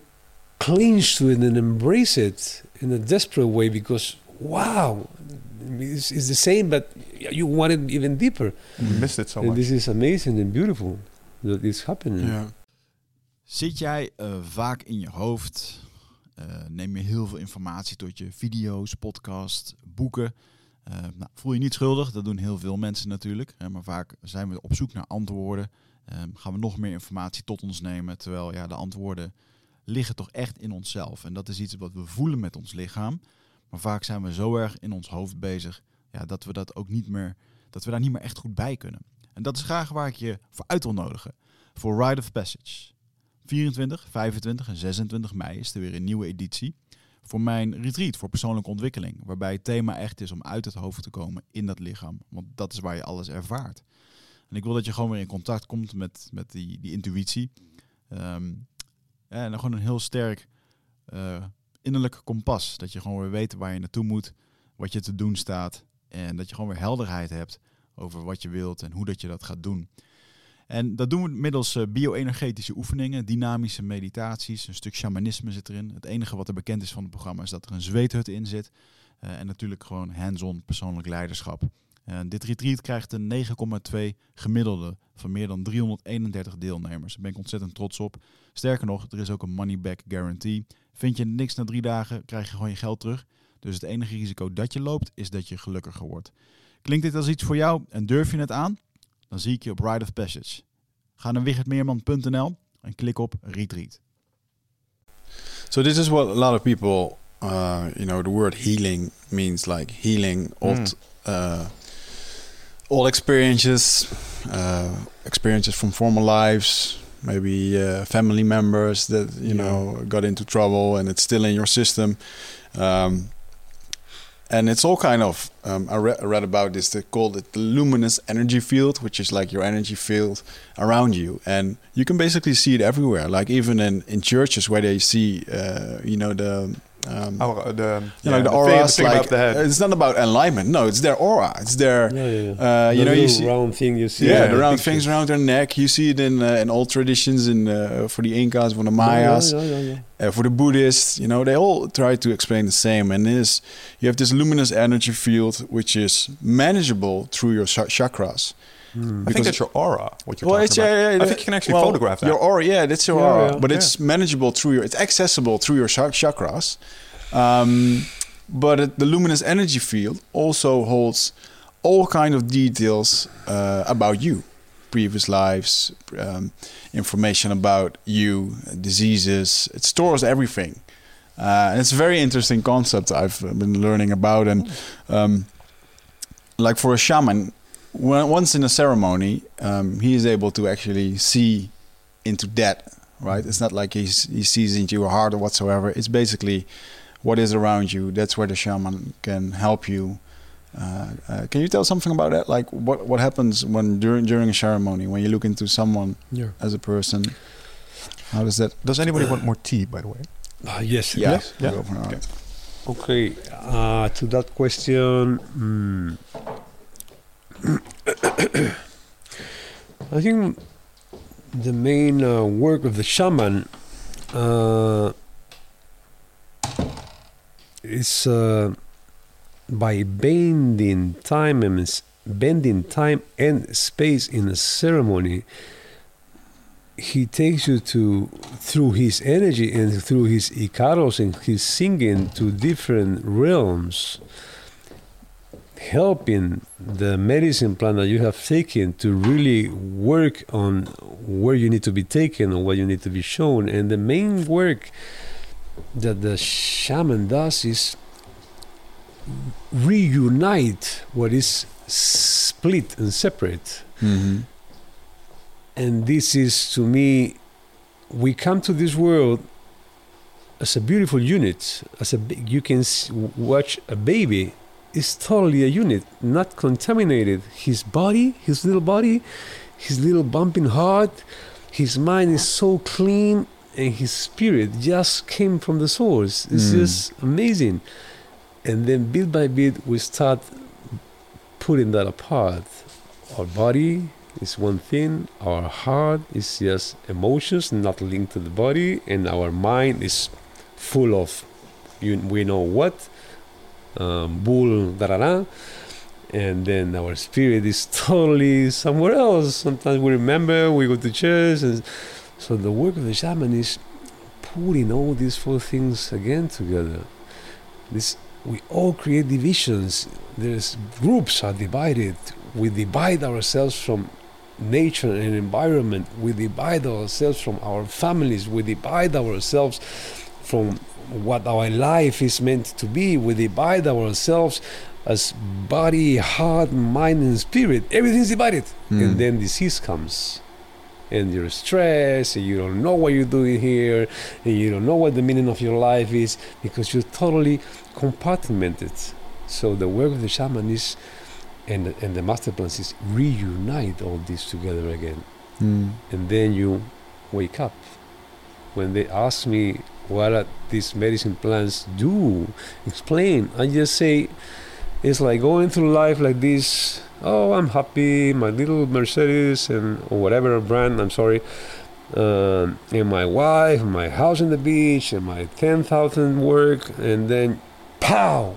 cling to it and embrace it in a desperate way because wow, it's, it's the same, but you want it even deeper. You missed it so and much. This is amazing and beautiful. That is happening. Ja. Zit jij uh, vaak in je hoofd? Uh, neem je heel veel informatie tot je video's, podcast, boeken? Uh, nou, voel je niet schuldig, dat doen heel veel mensen natuurlijk. maar vaak zijn we op zoek naar antwoorden. Ehm, gaan we nog meer informatie tot ons nemen. Terwijl ja, de antwoorden liggen toch echt in onszelf. En dat is iets wat we voelen met ons lichaam. Maar vaak zijn we zo erg in ons hoofd bezig ja, dat we dat ook niet meer, dat we daar niet meer echt goed bij kunnen. En dat is graag waar ik je voor uit wil nodigen. Voor Ride of Passage. 24, 25 en 26 mei is er weer een nieuwe editie. Voor mijn retreat voor persoonlijke ontwikkeling. Waarbij het thema echt is om uit het hoofd te komen in dat lichaam. Want dat is waar je alles ervaart. En ik wil dat je gewoon weer in contact komt met, met die, die intuïtie. Um, en dan gewoon een heel sterk uh, innerlijk kompas. Dat je gewoon weer weet waar je naartoe moet. Wat je te doen staat. En dat je gewoon weer helderheid hebt over wat je wilt en hoe dat je dat gaat doen. En dat doen we middels uh, bio-energetische oefeningen, dynamische meditaties, een stuk shamanisme zit erin. Het enige wat er bekend is van het programma is dat er een zweethut in zit. Uh, en natuurlijk gewoon hands-on persoonlijk leiderschap. Uh, dit retreat krijgt een 9,2 gemiddelde van meer dan 331 deelnemers. Daar ben ik ontzettend trots op. Sterker nog, er is ook een money back guarantee. Vind je niks na drie dagen, krijg je gewoon je geld terug. Dus het enige risico dat je loopt is dat je gelukkiger wordt. Klinkt dit als iets voor jou en durf je het aan? Dan zie ik je op Ride of Passage. Ga naar wichertmeerman.nl en klik op Retreat. So this is what a lot of people, uh, you know, the word healing means like healing old, uh, all experiences, uh, experiences from former lives, maybe uh, family members that you know got into trouble and it's still in your system. Um, and it's all kind of um, I, re- I read about this they called it the luminous energy field which is like your energy field around you. And you can basically see it everywhere. Like even in, in churches where they see uh, you know the um, Our, the, you know yeah, the thing- auras like the head. it's not about alignment no it's their aura it's their Yeah, yeah, yeah. uh, you the know you see round thing you see. yeah, the round pictures. things around their neck. You see it in uh, in all traditions, in uh, for the Incas, for the Yeah, Mayas, yeah, yeah, yeah. uh, for the Buddhists. You know, they all try to explain the same. And this, you have this luminous energy field, which is manageable through your cha- chakras. I think that's your aura. What you're Well, talking about. yeah, yeah, I think you can actually well, photograph that. Your aura, yeah, that's your Yeah, aura, yeah. but it's manageable through your. It's accessible through your cha- chakras. Um, but it, the luminous energy field also holds all kind of details uh, about you, previous lives, um, information about you, diseases. It stores everything. Uh, and it's a very interesting concept I've been learning about, and um, like for a shaman, when, once in a ceremony, um, he is able to actually see into that. Right? It's not like he's, he sees into your heart or whatsoever. It's basically what is around you. That's where the shaman can help you. Uh, uh, can you tell something about that? Like what what happens when during during a ceremony when you look into someone Yeah. as a person? How does that? Does anybody want more tea, by the way? Ah, yes. Yes. Yeah. Go for it. Okay. Okay. Uh, to that question, mm, I think the main uh, work of the shaman uh, is uh, by bending time and bending time and space in a ceremony. He takes you to through his energy and through his icaros and his singing to different realms, helping the medicine plan that you have taken to really work on where you need to be taken or what you need to be shown. And the main work that the shaman does is reunite what is split and separate Mhm. and this is to me we come to this world as a beautiful unit as a you can watch a baby is totally a unit not contaminated. His body his little body his little bumping heart his mind is so clean and his spirit just came from the source. It's Mm. just amazing. And then bit by bit we start putting that apart. Our body is one thing our heart is just emotions not linked to the body and our mind is full of you, we know what um, bull da da da and then our spirit is totally somewhere else. Sometimes we remember we go to church and so the work of the shaman is putting all these four things again together. This we all create divisions. There's groups are divided. We divide ourselves from nature and environment. We divide ourselves from our families. We divide ourselves from what our life is meant to be. We divide ourselves as body heart mind and spirit. Everything's divided. Mm. and then disease comes. And you're stressed and you don't know what you're doing here and you don't know what the meaning of your life is because you're totally compartmented. So the work of the shaman is and the, and the master plans is reunite all this together again. Mm. and then you wake up. When they ask me what are these medicine plants do? Explain. I just say it's like going through life like this. Oh i'm happy my little mercedes and or whatever brand i'm sorry. Um, and my wife and my house on the beach and my 10000 work and then pow!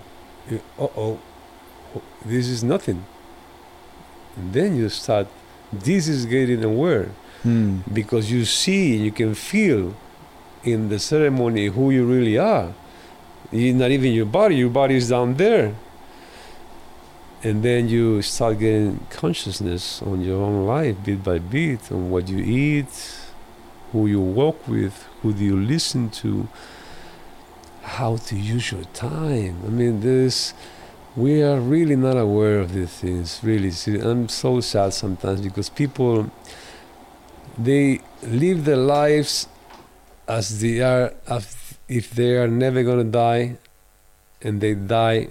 You- uh-oh this is nothing. And then you start this is getting aware Mm. because you see you can feel in the ceremony who you really are. You're not even your body. Your body is down there. And then you start getting consciousness on your own life, bit by bit, on what you eat, who you walk with, who do you listen to, how to use your time. I mean, this we are really not aware of these things. Really, I'm so sad sometimes because people they live their lives as they are, as if they are never gonna die, and they die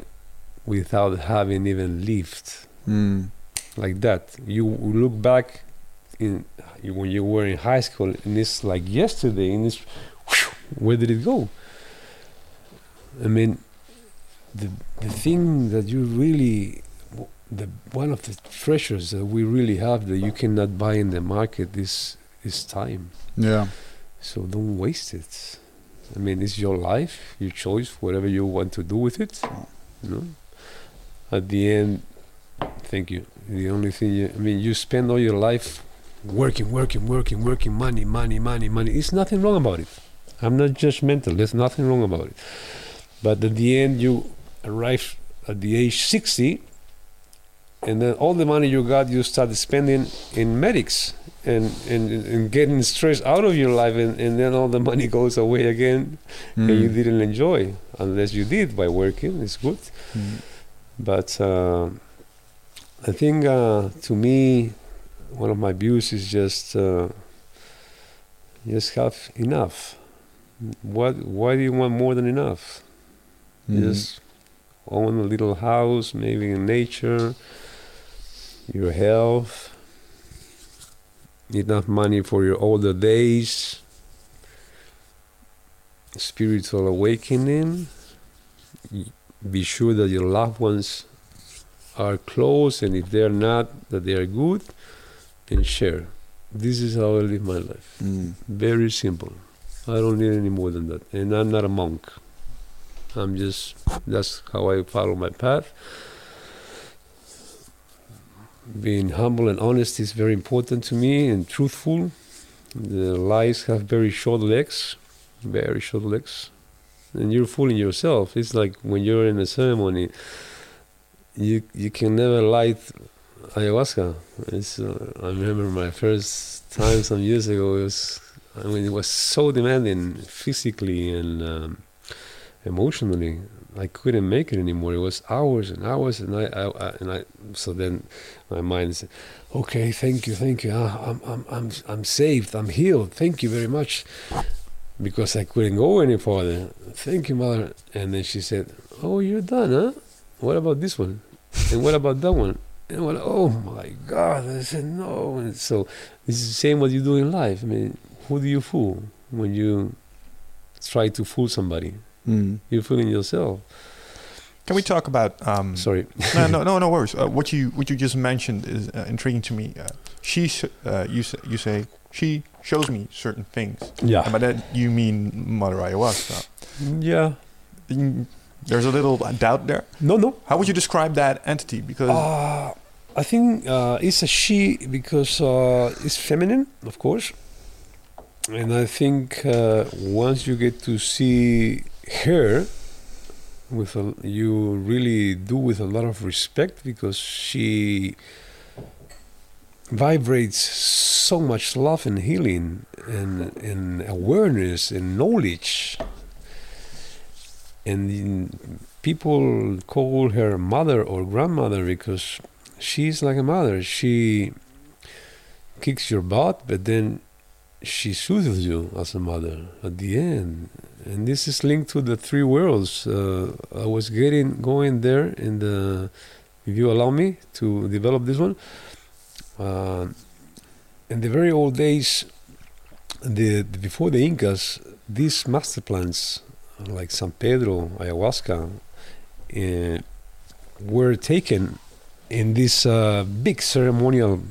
without having even lived Mm. like that. You look back in when you were in high school, and it's like yesterday, and it's where did it go? I mean, the the thing that you really, the one of the treasures that we really have that you cannot buy in the market is is time. Yeah. So don't waste it. I mean, it's your life, your choice, whatever you want to do with it. You know. At the end, thank you. The only thing you, I mean, you spend all your life working, working, working, working, money, money, money, money. There's nothing wrong about it. I'm not judgmental. There's nothing wrong about it. But at the end, you arrive at the age 60, and then all the money you got, you start spending in medics and, and, and getting stress out of your life, and, and then all the money goes away again, and you Mm. didn't enjoy, unless you did by working. It's good. Mm. But uh, I think uh, to me, one of my views is just uh, just have enough. What? Why do you want more than enough? Mm. Just own a little house, maybe in nature, your health, enough money for your older days, spiritual awakening. Be sure that your loved ones are close, and if they're not, that they are good, and share. This is how I live my life. Mm. Very simple. I don't need any more than that. And I'm not a monk. I'm just, that's how I follow my path. Being humble and honest is very important to me and truthful. The lies have very short legs, very short legs. And you're fooling yourself. It's like when you're in a ceremony, you you can never light ayahuasca. Uh, I remember my first time some years ago. It was, I mean, it was so demanding physically and um, emotionally. I couldn't make it anymore. It was hours and hours, and I, I, I and I. So then, my mind said, "Okay, thank you, thank you. Ah, I'm, I'm, I'm, I'm saved. I'm healed. Thank you very much." Because I couldn't go any farther. Thank you, mother. And then she said, "Oh, you're done, huh? What about this one? And what about that one?" And what? Oh my God! I said no. And so this is the same what you do in life. I mean, who do you fool when you try to fool somebody? Mm. You're fooling yourself. Can we talk about? Um, Sorry. no, no, no, no worries. Uh, what you what you just mentioned is uh, intriguing to me. Uh, she, s- uh, you say, you say she shows me certain things, Yeah. and Yeah. by that you mean Mother Ayahuasca. Yeah. Mm, There's a little doubt there. No, no. How would you describe that entity? Because Uh, I think uh, it's a she because uh, it's feminine, of course. And I think uh, once you get to see her, with a, you really do with a lot of respect because she vibrates so much love and healing and, and awareness and knowledge. And people call her mother or grandmother because she's like a mother. She kicks your butt, but then she soothes you as a mother at the end. And this is linked to the three worlds. Uh, I was getting going there in the, if you allow me to develop this one. Uh, in the very old days, the, before the Incas, these master plants like San Pedro, ayahuasca, uh, were taken in this uh, big ceremonial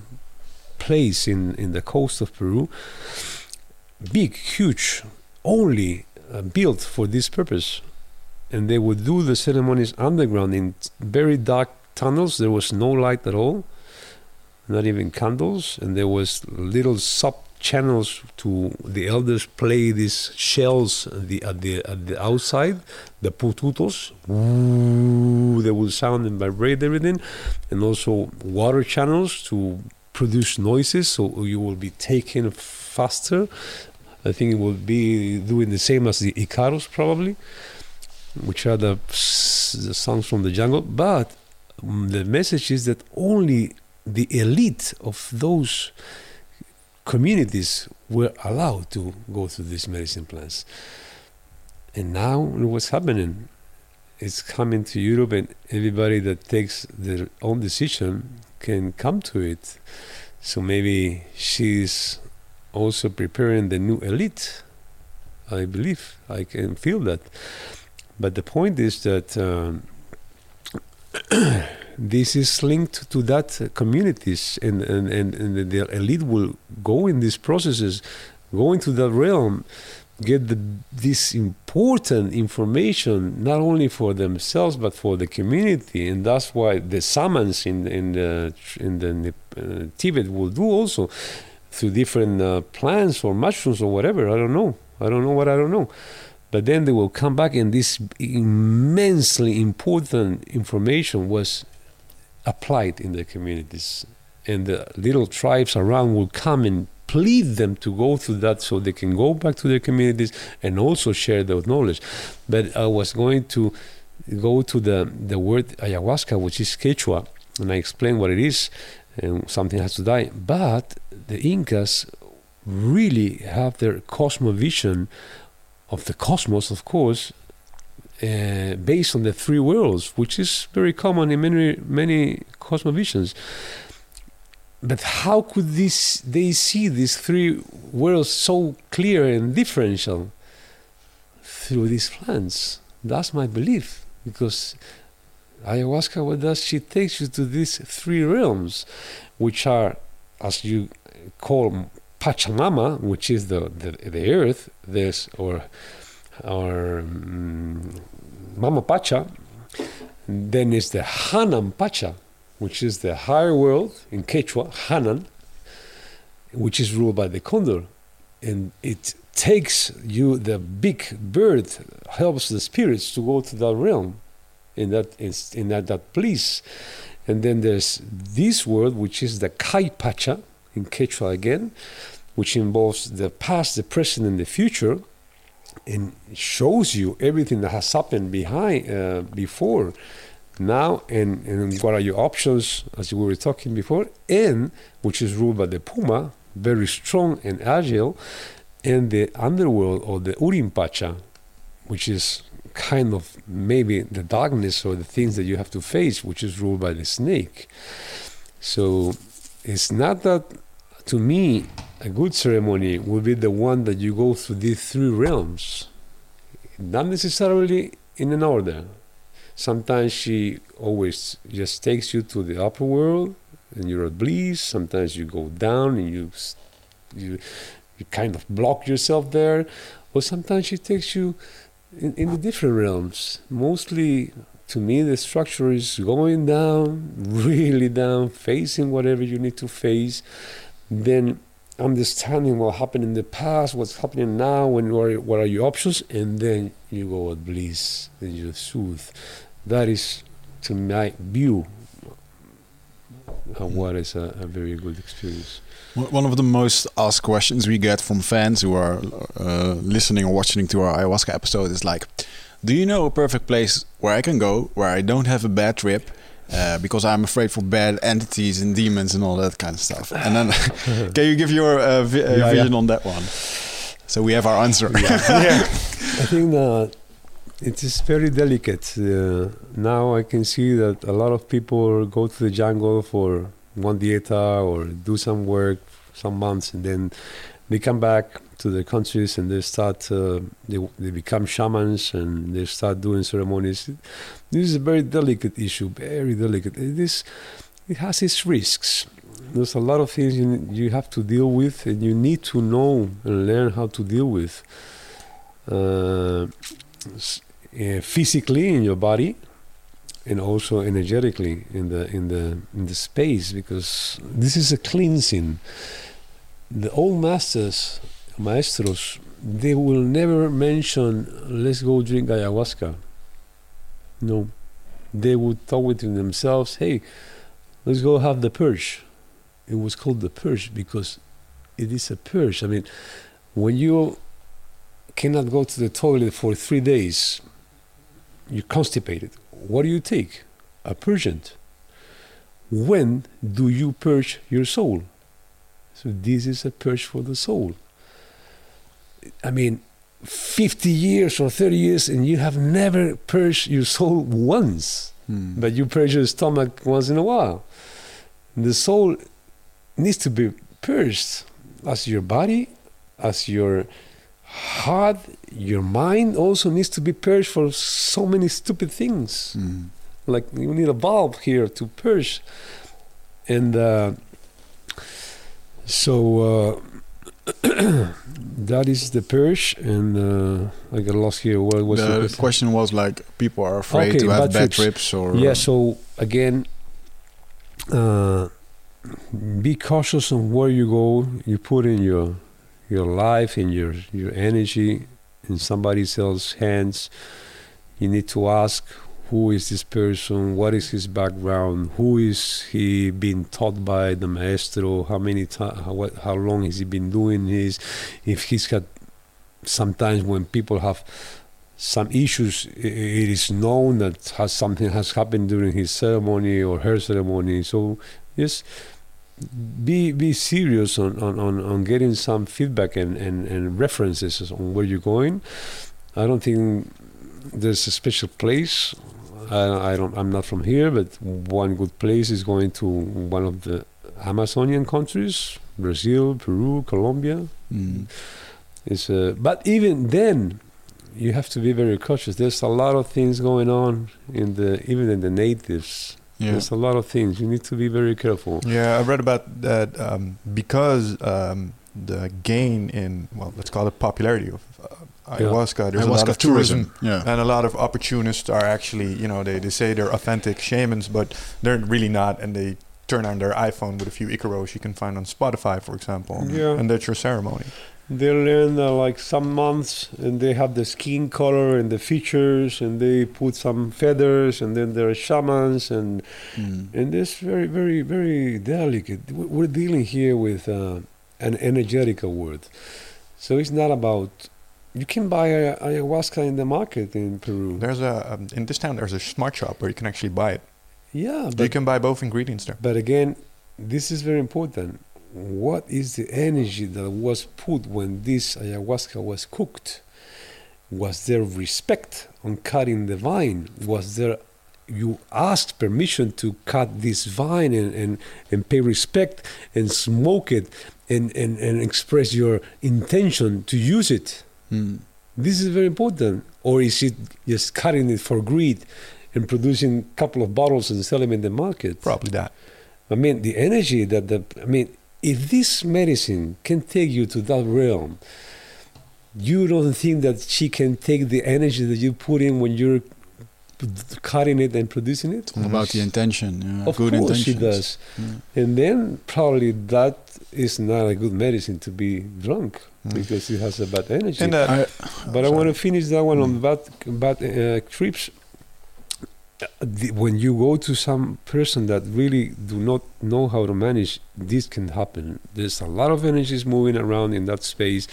place in, in the coast of Peru. Big, huge, only uh, built for this purpose. And they would do the ceremonies underground in very dark tunnels. There was no light at all, not even candles, and there was little sub channels to the elders play these shells at the at the at the outside, the pututos. They will sound and vibrate everything, and also water channels to produce noises, so you will be taken faster. I think it will be doing the same as the Icaros probably, which are the, the songs from the jungle. But mm, the message is that only the elite of those communities were allowed to go through these medicine plants. And now what's happening? It's coming to Europe, and everybody that takes their own decision can come to it. So maybe she's also preparing the new elite. I believe I can feel that. But the point is that um, this is linked to that communities, and, and, and, and the elite will go in these processes, go into that realm, get the, this important information not only for themselves but for the community, and that's why the shamans in in the in the uh, Tibet will do also through different uh, plants or mushrooms or whatever. I don't know. I don't know what I don't know. But then they will come back, and this immensely important information was applied in the communities. And the little tribes around will come and plead them to go through that so they can go back to their communities and also share their knowledge. But I was going to go to the, the word ayahuasca, which is Quechua, and I explain what it is, and something has to die. But the Incas really have their cosmovision of the cosmos, of course, uh, based on the three worlds, which is very common in many many cosmovisions. But how could this they see these three worlds so clear and differential through these plants? That's my belief, because ayahuasca, what does she takes you to these three realms, which are, as you call Pachamama, which is the the, the earth, this or or um, Mama Pacha. Then is the Hanan Pacha, which is the higher world in Quechua, Hanan, which is ruled by the condor, and it takes you the big bird helps the spirits to go to that realm in that in that, that place. And then there's this world which is the kai pacha in Quechua again, which involves the past, the present, and the future, and shows you everything that has happened behind, uh, before, now, and, and what are your options, as we were talking before, and which is ruled by the puma, very strong and agile, and the underworld or the Urimpacha, which is kind of maybe the darkness or the things that you have to face, which is ruled by the snake. So it's not that to me a good ceremony would be the one that you go through these three realms. Not necessarily in an order. Sometimes she always just takes you to the upper world and you're at bliss. Sometimes you go down and you you you kind of block yourself there. Or sometimes she takes you in, in the different realms mostly to me, the structure is going down, really down, facing whatever you need to face, then understanding what happened in the past, what's happening now, and what are, what are your options, and then you go at bliss, then you soothe. That is, to my view, what is a, a very good experience. One of the most asked questions we get from fans who are uh, listening or watching to our ayahuasca episode is like, do you know a perfect place where I can go where I don't have a bad trip? Uh, because I'm afraid for bad entities and demons and all that kind of stuff. And then, can you give your uh, vi uh, yeah, vision yeah. on that one? So we have our answer. Yeah, yeah. I think that it is very delicate. Uh, now I can see that a lot of people go to the jungle for one dieta or do some work, some months, and then they come back to their countries and they start uh, they, they become shamans and they start doing ceremonies. This is a very delicate issue very delicate. It is it has its risks. There's a lot of things you, you have to deal with and you need to know and learn how to deal with uh, uh physically in your body and also energetically in the in the in the space because this is a cleansing the old masters, maestros, they will never mention, let's go drink ayahuasca. No. They would talk within themselves, hey, let's go have the purge. It was called the purge because it is a purge. I mean, when you cannot go to the toilet for three days, you're constipated. What do you take? A purgant. When do you purge your soul? So this is a purge for the soul. I mean, 50 years or 30 years and you have never purged your soul once, Hmm. but you purge your stomach once in a while. The soul needs to be purged as your body, as your heart, your mind also needs to be purged for so many stupid things Hmm. like you need a valve here to purge and uh, so uh, that is the purge and uh, i got lost here. What was the the question was like people are afraid Okay, to have bad bad trips. trips, or yeah so again uh, be cautious on where you go. You put in your your life and your your energy in somebody else's hands. You need to ask who is this person? What is his background? Who is he being taught by the maestro? How many time how, what, how long has he been doing this? If he's had sometimes when people have some issues it is known that has something has happened during his ceremony or her ceremony. So yes be be serious on, on, on, on getting some feedback and, and, and references on where you're going. I don't think there's a special place I, I don't i'm not from here but one good place is going to one of the amazonian countries brazil peru colombia Hmm. it's uh, but even then, you have to be very cautious. There's a lot of things going on in the even in the natives. yeah. There's a lot of things. You need to be very careful. Yeah, I read about that um, because um, the gain in well, let's call it popularity of ayahuasca. There's a lot of tourism, Yeah. and a lot of opportunists are actually, you know, they, they say they're authentic shamans, but they're really not, and they turn on their iPhone with a few Icaros you can find on Spotify, for example, Yeah. and that's your ceremony. They learn uh, like some months, and they have the skin color and the features, and they put some feathers, and then there are shamans, and Hmm. and it's very, very, very delicate. We- We're dealing here with uh, an energetical word, so it's not about. You can buy ayahuasca in the market in Peru. There's a um, in this town there's a smart shop where you can actually buy it. Yeah, you but, can buy both ingredients there. but again, this is very important. What is the energy that was put when this ayahuasca was cooked? Was there respect on cutting the vine? Was there you asked permission to cut this vine and, and, and pay respect and smoke it and, and, and express your intention to use it? Hmm. This is very important. Or is it just cutting it for greed and producing a couple of bottles and selling them in the market? Probably that. I mean, the energy that the, I mean, if this medicine can take you to that realm, you don't think that she can take the energy that you put in when you're cutting it and producing it? It's all about the intention. Yeah. Of Good course she does. Yeah. And then probably that is not a good medicine to be drunk Mm. because it has a bad energy. And uh, I, But I want to finish that one on Mm. bad, bad uh, trips. Uh, the- When you go to some person that really do not know how to manage, this can happen. There's a lot of energies moving around in that space.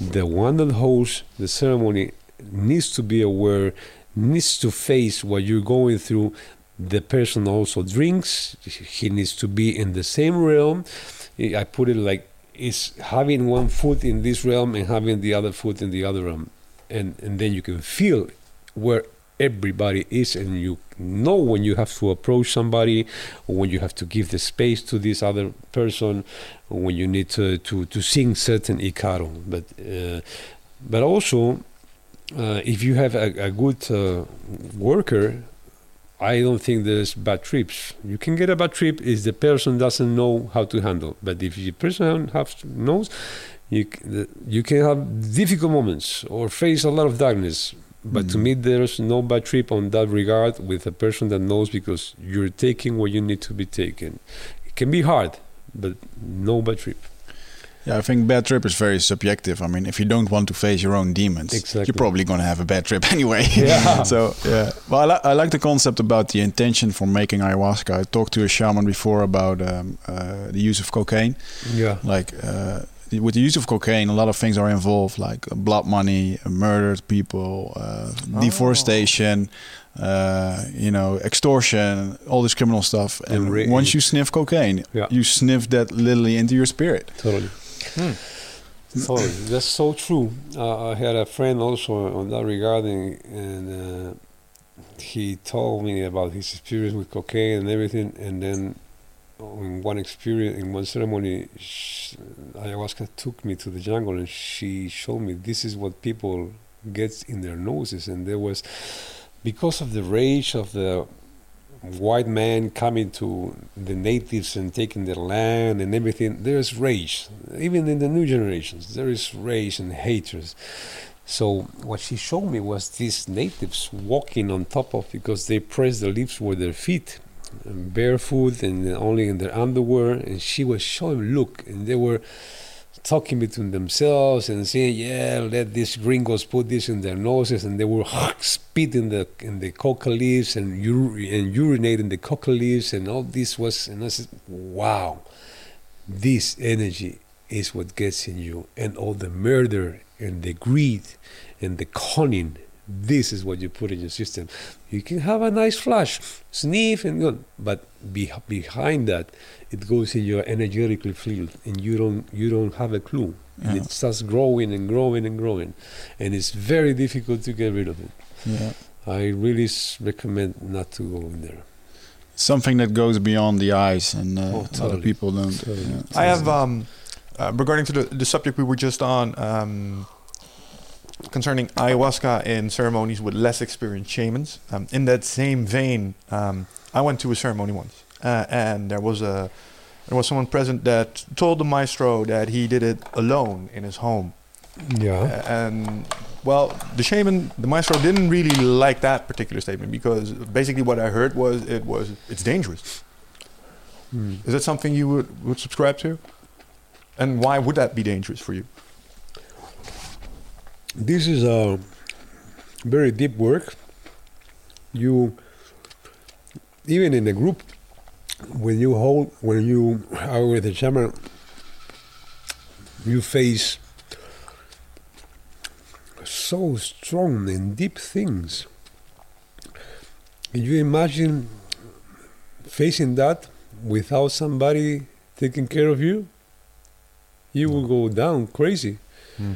The one that hosts the ceremony needs to be aware, needs to face what you're going through. The person also drinks. He needs to be in the same realm. I put it like is having one foot in this realm and having the other foot in the other realm and and then you can feel where everybody is and you know when you have to approach somebody when you have to give the space to this other person when you need to to, to sing certain icaro but uh, but also uh, if you have a, a good uh, worker I don't think there's bad trips. You can get a bad trip if the person doesn't know how to handle. But if the person have, knows, you you can have difficult moments or face a lot of darkness. But to Mm. me, there's no bad trip on that regard with a person that knows because you're taking what you need to be taken. It can be hard, but no bad trip. Yeah, I think bad trip is very subjective. I mean, if you don't want to face your own demons, Exactly. you're probably going to have a bad trip anyway. Yeah. so yeah, well, I, li- I like the concept about the intention for making ayahuasca. I talked to a shaman before about um, uh, the use of cocaine. Yeah. Like uh, with the use of cocaine, a lot of things are involved, like uh, blood money, uh, murdered people, uh, Oh. deforestation. Uh, you know, extortion, all this criminal stuff. And And once you sniff cocaine, Yeah. you sniff that literally into your spirit. Totally. Hmm. Totally. That's so true. Uh, I had a friend also on that regarding, and uh, he told me about his experience with cocaine and everything. And then, in one experience, in one ceremony, sh- ayahuasca took me to the jungle, and she showed me this is what people get in their noses, and there was because of the rage of the white man coming to the natives and taking their land and everything, there is rage. Even in the new generations, there is rage and hatred. So what she showed me was these natives walking on top of because they press the leaves with their feet, barefoot and only in their underwear. And she was showing, look, and they were talking between themselves and saying, "Yeah, let these gringos put this in their noses," and they were spit in the in the coca leaves and ur- and urinate in the coca leaves, and all this was, and I said, "Wow, this energy is what gets in you, and all the murder and the greed and the cunning." This is what you put in your system. You can have a nice flash, sniff and go, but be, behind that, it goes in your energetically field and you don't you don't have a clue and Yeah. it starts growing and growing and growing and it's very difficult to get rid of it Yeah. i really recommend not to go in there Something that goes beyond the eyes and uh, Oh, other people don't. Totally. yeah. I have um, uh, regarding to the, the subject we were just on um, concerning ayahuasca in ceremonies with less experienced shamans. Um, in that same vein, um, I went to a ceremony once, uh, and there was a there was someone present that told the maestro that he did it alone in his home, yeah Uh, and well, the shaman, the maestro didn't really like that particular statement because basically what I heard was it was it's dangerous. Hmm. Is that something you would, would subscribe to? And why would that be dangerous for you? This is a very deep work. You even in a group when you hold when you are with a shaman you face so strong and deep things. Can you imagine facing that without somebody taking care of you you will go down crazy hmm.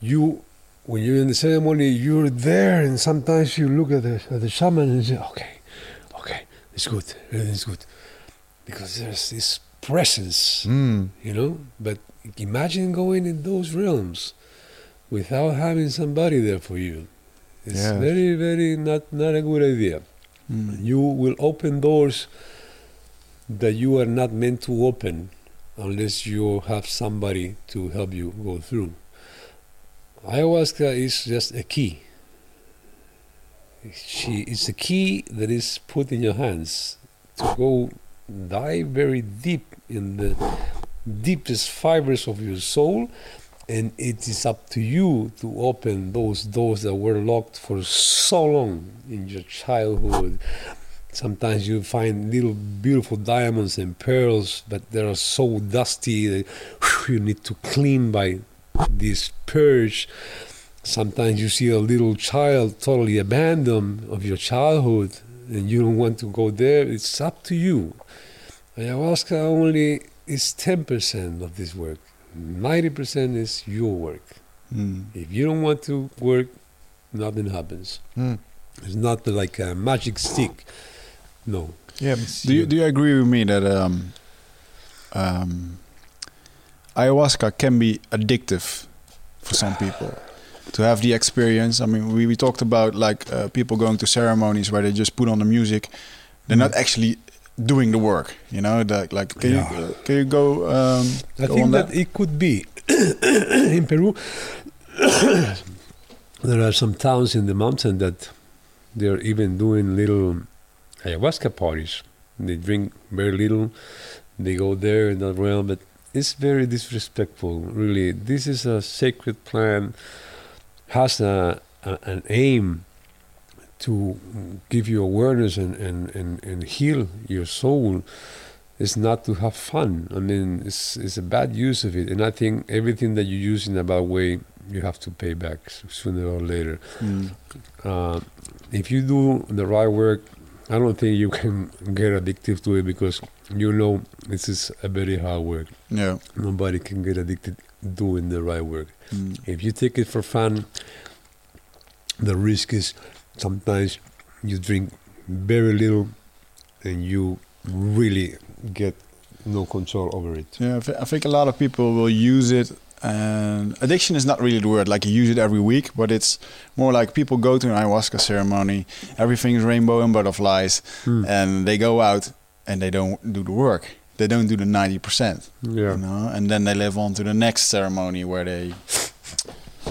You when you're in the ceremony you're there and sometimes you look at the, at the shaman and say okay okay it's good everything's good because there's this presence Mm. you know but imagine going in those realms without having somebody there for you it's Yes. very very not not a good idea Mm. you will open doors that you are not meant to open unless you have somebody to help you go through. Ayahuasca is just a key. She it's a key that is put in your hands to go dive very deep in the deepest fibers of your soul and it is up to you to open those doors that were locked for so long in your childhood sometimes you find little beautiful diamonds and pearls but they are so dusty that you need to clean by this purge sometimes you see a little child totally abandoned of your childhood and you don't want to go there it's up to you ayahuasca only is 10% of this work 90% is your work Mm. if you don't want to work nothing happens Mm. it's not like a magic stick no Yeah. Do you, you. do you agree with me that um, um, ayahuasca can be addictive for some people to have the experience? I mean, we, we talked about like uh, people going to ceremonies where they just put on the music. They're not actually doing the work, you know. That like, can Yeah. you can you go? Um, I go think on that, it could be in Peru. there are some towns in the mountain that they're even doing little ayahuasca parties. They drink very little. They go there in that realm, but it's very disrespectful. Really, this is a sacred plant, has a, a an aim to give you awareness and, and, and, and heal your soul. It's not to have fun. I mean, it's, it's a bad use of it. And I think everything that you use in a bad way, you have to pay back sooner or later. Mm. Uh, if you do the right work, I don't think you can get addicted to it because you know this is a very hard work. Yeah. Nobody can get addicted doing the right work. Mm. If you take it for fun, the risk is sometimes you drink very little and you really get no control over it. Yeah, I think a lot of people will use it. And addiction is not really the word. Like you use it every week, but it's more like people go to an ayahuasca ceremony. Everything is rainbow and butterflies, Hmm. and they go out and they don't do the work. They don't do the ninety percent. Yeah. you know and then they live on to the next ceremony where they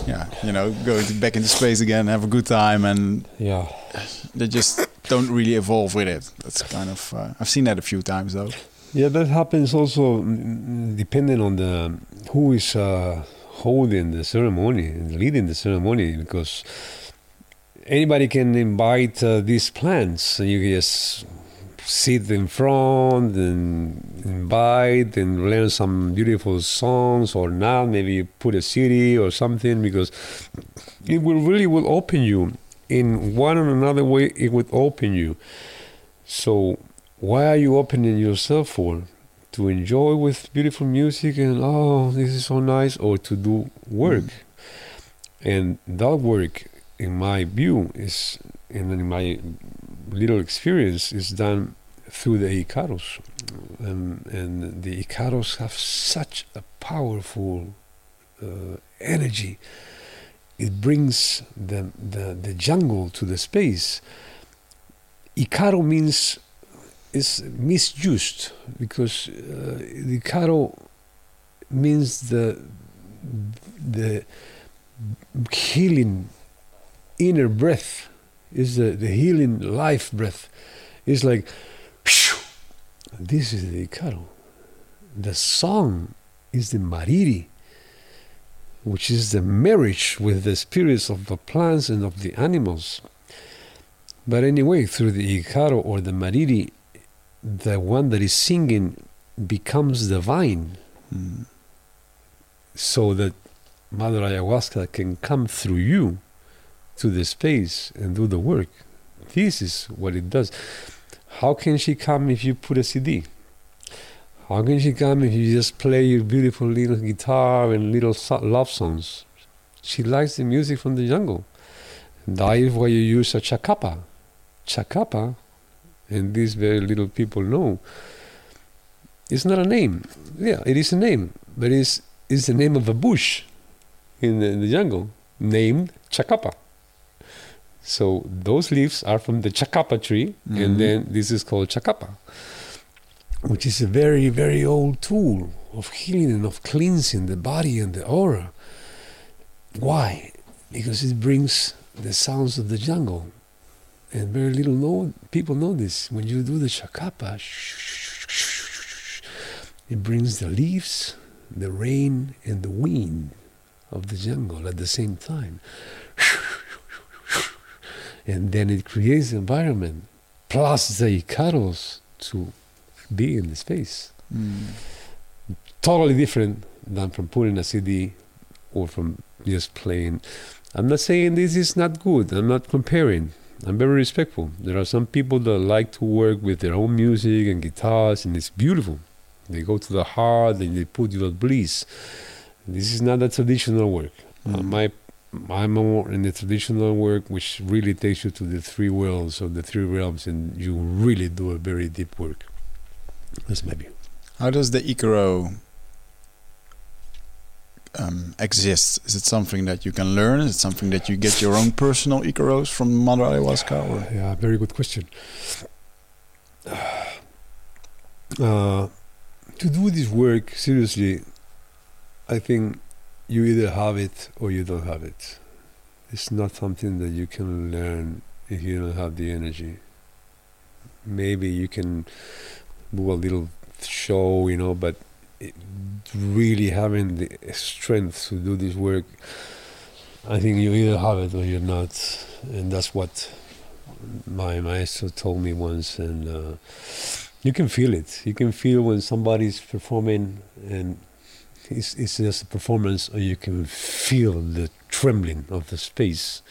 yeah you know go to, back into space again have a good time and Yeah. they just don't really evolve with it that's kind of uh, i've seen that a few times though Yeah, that happens also mm, depending on the who is uh, holding the ceremony and leading the ceremony because anybody can invite uh, these plants. You can just sit in front and invite and learn some beautiful songs or not. Maybe put a CD or something because it will really will open you in one or another way. It would open you. So why are you opening yourself for? To enjoy with beautiful music and oh, this is so nice, or to do work. And that work, in my view, is, and in my little experience, is done through the icaros. Um, and the icaros have such a powerful uh, energy. It brings the, the, the jungle to the space. Icaro means is misused because uh, the Icaro means the the healing inner breath is the, the healing life breath. It's like this is the Icaro. The song is the Mariri, which is the marriage with the spirits of the plants and of the animals. But anyway, through the Icaro or the Mariri, the one that is singing becomes divine Mm. so that Mother Ayahuasca can come through you to the space and do the work. This is what it does. How can she come if you put a CD? How can she come if you just play your beautiful little guitar and little love songs? She likes the music from the jungle. That is why you use a chacapa. Chacapa, and these very little people know, it's not a name. Yeah, it is a name, but it's, it's the name of a bush in the, in the jungle named Chacapa. So those leaves are from the Chacapa tree, Mhm. and then this is called Chacapa, which is a very, very old tool of healing and of cleansing the body and the aura. Why? Because it brings the sounds of the jungle. And very little know, people know this. When you do the Chacapa, it brings the leaves, the rain, and the wind of the jungle at the same time. And then it creates the environment, plus the Icaros to be in the space. Mm. Totally different than from putting a CD or from just playing. I'm not saying this is not good. I'm not comparing. I'm very respectful. There are some people that like to work with their own music and guitars, and it's beautiful. They go to the heart and they put you at bliss. This is not a traditional work. Uh, Mm. my, I'm more in the traditional work, which really takes you to the three worlds of the three realms, and you really do a very deep work. That's my view. How does the Icaro um, exist? Is it something that you can learn? Is it something that you get your own personal Icaros from Mother Ayahuasca? Or? Yeah, very good question. Uh, to do this work seriously, I think you either have it or you don't have it. It's not something that you can learn if you don't have the energy. Maybe you can do a little show, you know, but it- really having the strength to do this work, I think you either have it or you're not, and that's what my maestro told me once. And uh, you can feel it. You can feel when somebody's performing, and it's, it's just a performance, or you can feel the trembling of the space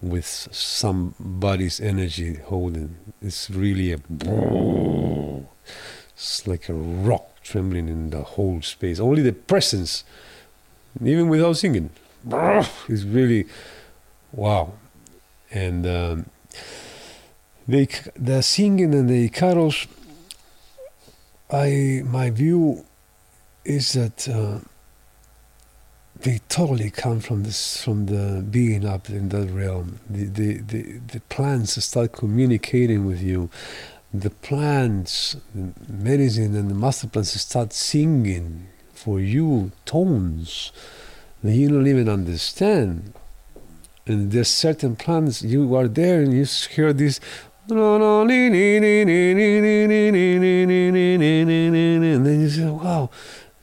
with somebody's energy holding. It's really a. It's like a rock trembling in the whole space. Only the presence, even without singing, is really wow. And um, the the singing and the carols, I my view is that uh, they totally come from this from the being up in that realm. The the the, the plants start communicating with you. The plants, the medicine and the master plants start singing for you tones that you don't even understand. And there's certain plants you are there and you hear this and then you say, wow.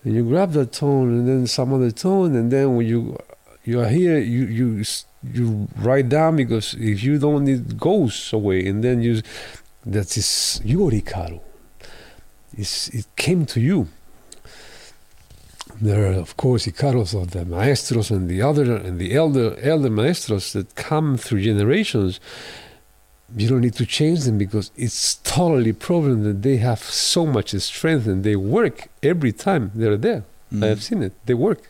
And you grab that tone and then some other tone and then when you you are here you you you write down because if you don't it goes away and then you that is your icaro. It's, it came to you. There are of course icaros of the maestros and the other and the elder elder maestros that come through generations you don't need to change them because it's totally proven that they have so much strength and they work every time they're there. Mm. I have seen it. They work.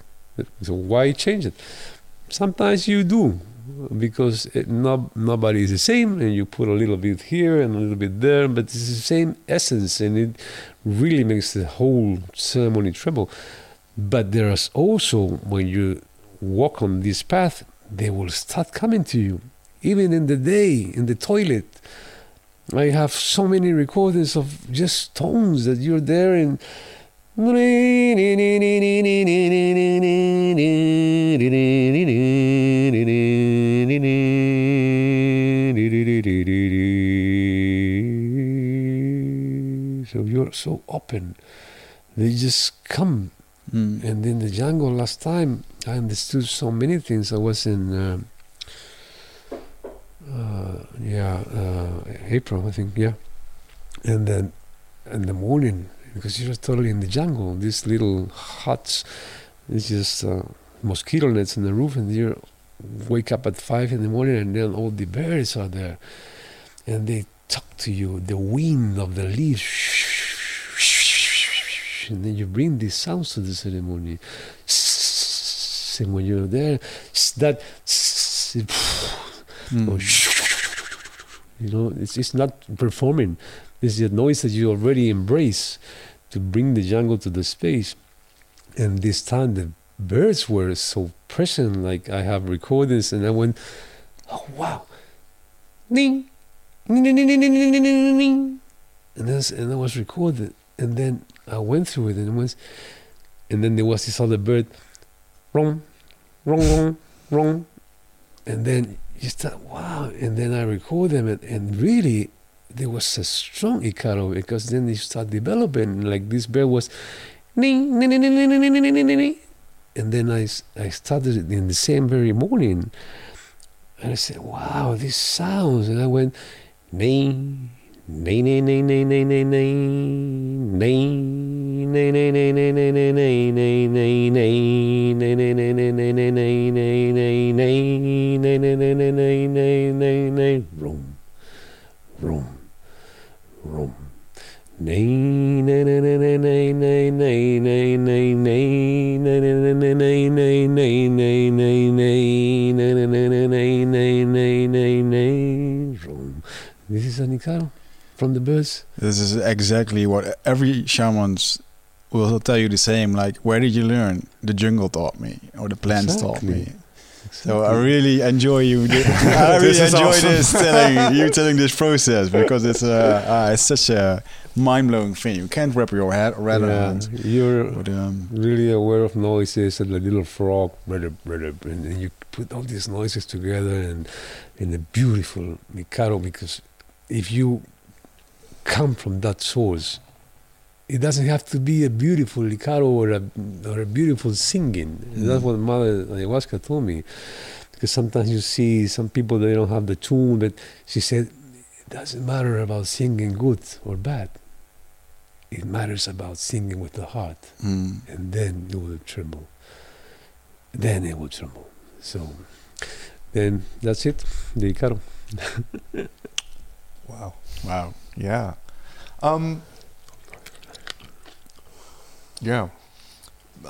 So why change it? Sometimes you do because it, no, nobody is the same and you put a little bit here and a little bit there, but it's the same essence and it really makes the whole ceremony tremble. But there's also, when you walk on this path, they will start coming to you even in the day in the toilet. I have so many recordings of just tones that you're there and so you're so open. They just come. Mm. and in the jungle last time i understood so many things. I was in uh, yeah, uh, April, I think, yeah. And then in the morning, because you're totally in the jungle, these little huts, it's just uh, mosquito nets on the roof, and you wake up at five in the morning, and then all the birds are there, and they talk to you, the wind of the leaves, and then you bring these sounds to the ceremony. And when you're there, that Mm. you know it's, it's not performing. It's the noise that you already embrace to bring the jungle to the space. And this time the birds were so present like i have recordings and i went oh wow. Ding. Ding ding ding ding ding ding ding ding and then and I was recorded. And then I went through it and it was and then there was this other bird wrong wrong wrong wrong and then you start wow and then I record them and, and really there was a strong Icaro because then you start developing like this bird was ding, ding, ding, ding, ding, ding, ding, ding. and then I, I started it in the same very morning and I said wow this sounds and I went ding Nay, nay, nay, nay, nay, nay, nay, Room. Room. Room. This is an exile from the birds. This is exactly what every shaman's will tell you the same. Like, where did you learn? The jungle taught me, or the plants taught me. So I really enjoy you. I really enjoy awesome. this telling you telling this process because it's uh, uh, it's such a mind blowing thing. You can't wrap your head around Yeah, it. you're But um, really aware of noises and the little frog, and you put all these noises together and in a beautiful icaro because if you come from that source, it doesn't have to be a beautiful icaro or a, or a beautiful singing. And That's what Mother Ayahuasca told me. Because sometimes you see some people they don't have the tune, but she said it doesn't matter about singing good or bad. It matters about singing with the heart, Mm. and then you will tremble. Then it will tremble. So, then that's it. The icaro. Wow. Wow. Yeah. Um, yeah.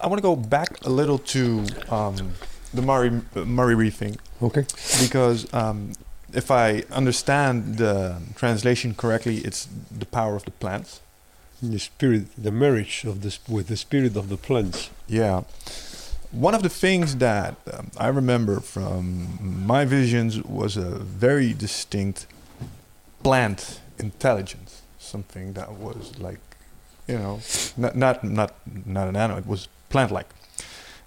I want to go back a little to um, the Murray Murray Reef thing Okay. because um, if I understand the translation correctly, it's the power of the plants. The spirit, the marriage of this with the spirit of the plants. Yeah. One of the things that um, I remember from my visions was a very distinct plant intelligence, something that was like, you know, not not not not an animal. It was plant-like,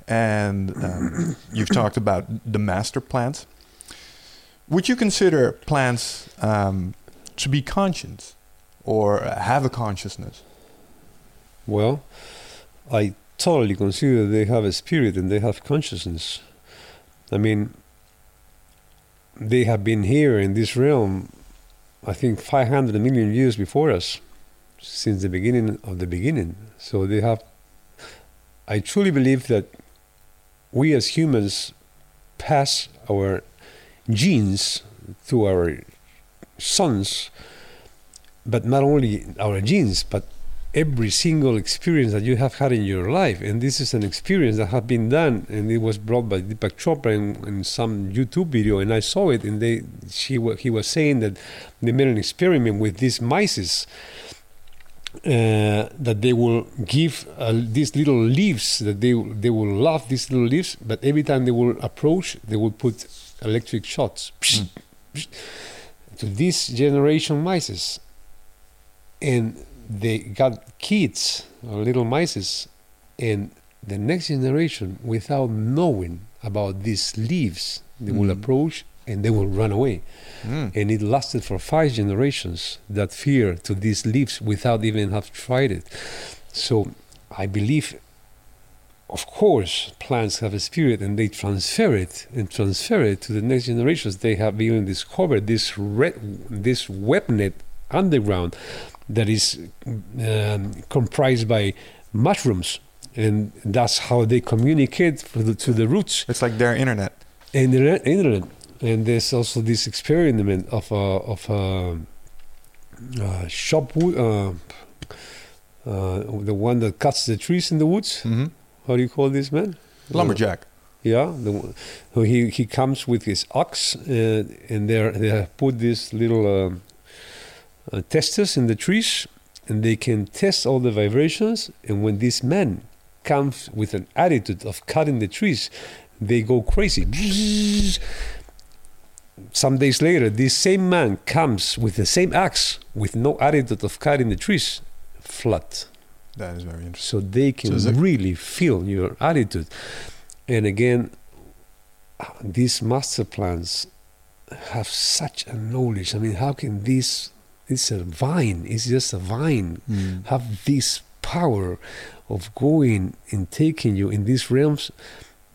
and um, you've talked about the master plants. Would you consider plants um, to be conscious or have a consciousness? Well, I totally consider they have a spirit and they have consciousness. I mean, they have been here in this realm, I think, 500 million years before us, since the beginning of the beginning. So they have. I truly believe that we as humans pass our genes to our sons, but not only our genes, but every single experience that you have had in your life. And this is an experience that has been done, and it was brought by Deepak Chopra in, in some YouTube video, and I saw it. And they, she, he was saying that they made an experiment with these mice. Uh, that they will give uh, these little leaves that they they will love these little leaves, but every time they will approach, they will put electric shots. To this generation mice, and they got kids or little mice, and the next generation, without knowing about these leaves, they will Mm. approach and they will run away. Mm. And it lasted for five generations that fear to these leaves without even have tried it. So I believe, of course, plants have a spirit and they transfer it and transfer it to the next generations. They have even discovered this red, this web net underground that is um, comprised by mushrooms. And that's how they communicate the, to the roots It's like their internet. and the re- internet. And there's also this experiment of a of a, uh shop wood, uh, uh, the one that cuts the trees in the woods. Mm-hmm. How do you call this man? Lumberjack. Yeah, the, he he comes with his ox, uh, and they they put these little um, uh, testers in the trees, and they can test all the vibrations. And when this man comes with an attitude of cutting the trees, they go crazy. Some days later, this same man comes with the same axe, with no attitude of cutting the trees, flat That is very interesting. so they can So really feel your attitude. And again, these master plans have such a knowledge. I mean, how can this? It's a vine. It's just a vine. Mm. Have this power of going and taking you in these realms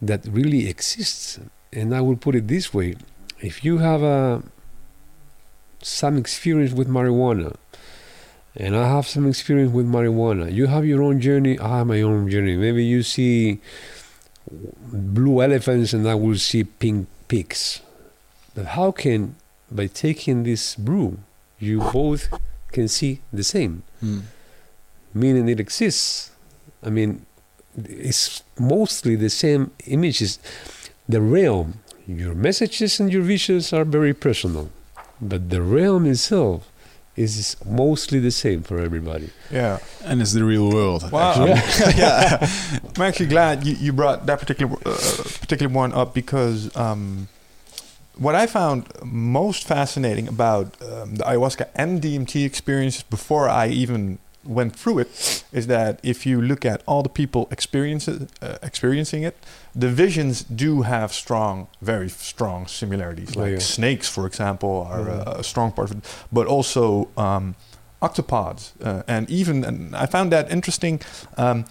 that really exists. And I will put it this way: if you have a some experience with marijuana, and I have some experience with marijuana. You have your own journey. I have my own journey. Maybe you see blue elephants, and I will see pink pigs. But how can, by taking this brew, you both can see the same? Mm. Meaning it exists. I mean, it's mostly the same images. The realm, your messages and your visions are very personal, but the realm itself is mostly the same for everybody. Yeah. And it's the real world. Wow. actually. yeah. I'm actually glad you, you brought that particular uh, particular one up because um, what I found most fascinating about um, the ayahuasca and DMT experiences before I even went through it is that if you look at all the people experiences, uh, experiencing it, the visions do have strong, very strong similarities. Oh, Like yeah. snakes, for example, are Mhm. uh, a strong part of it, but also um, octopods, uh, and even and I found that interesting. Um,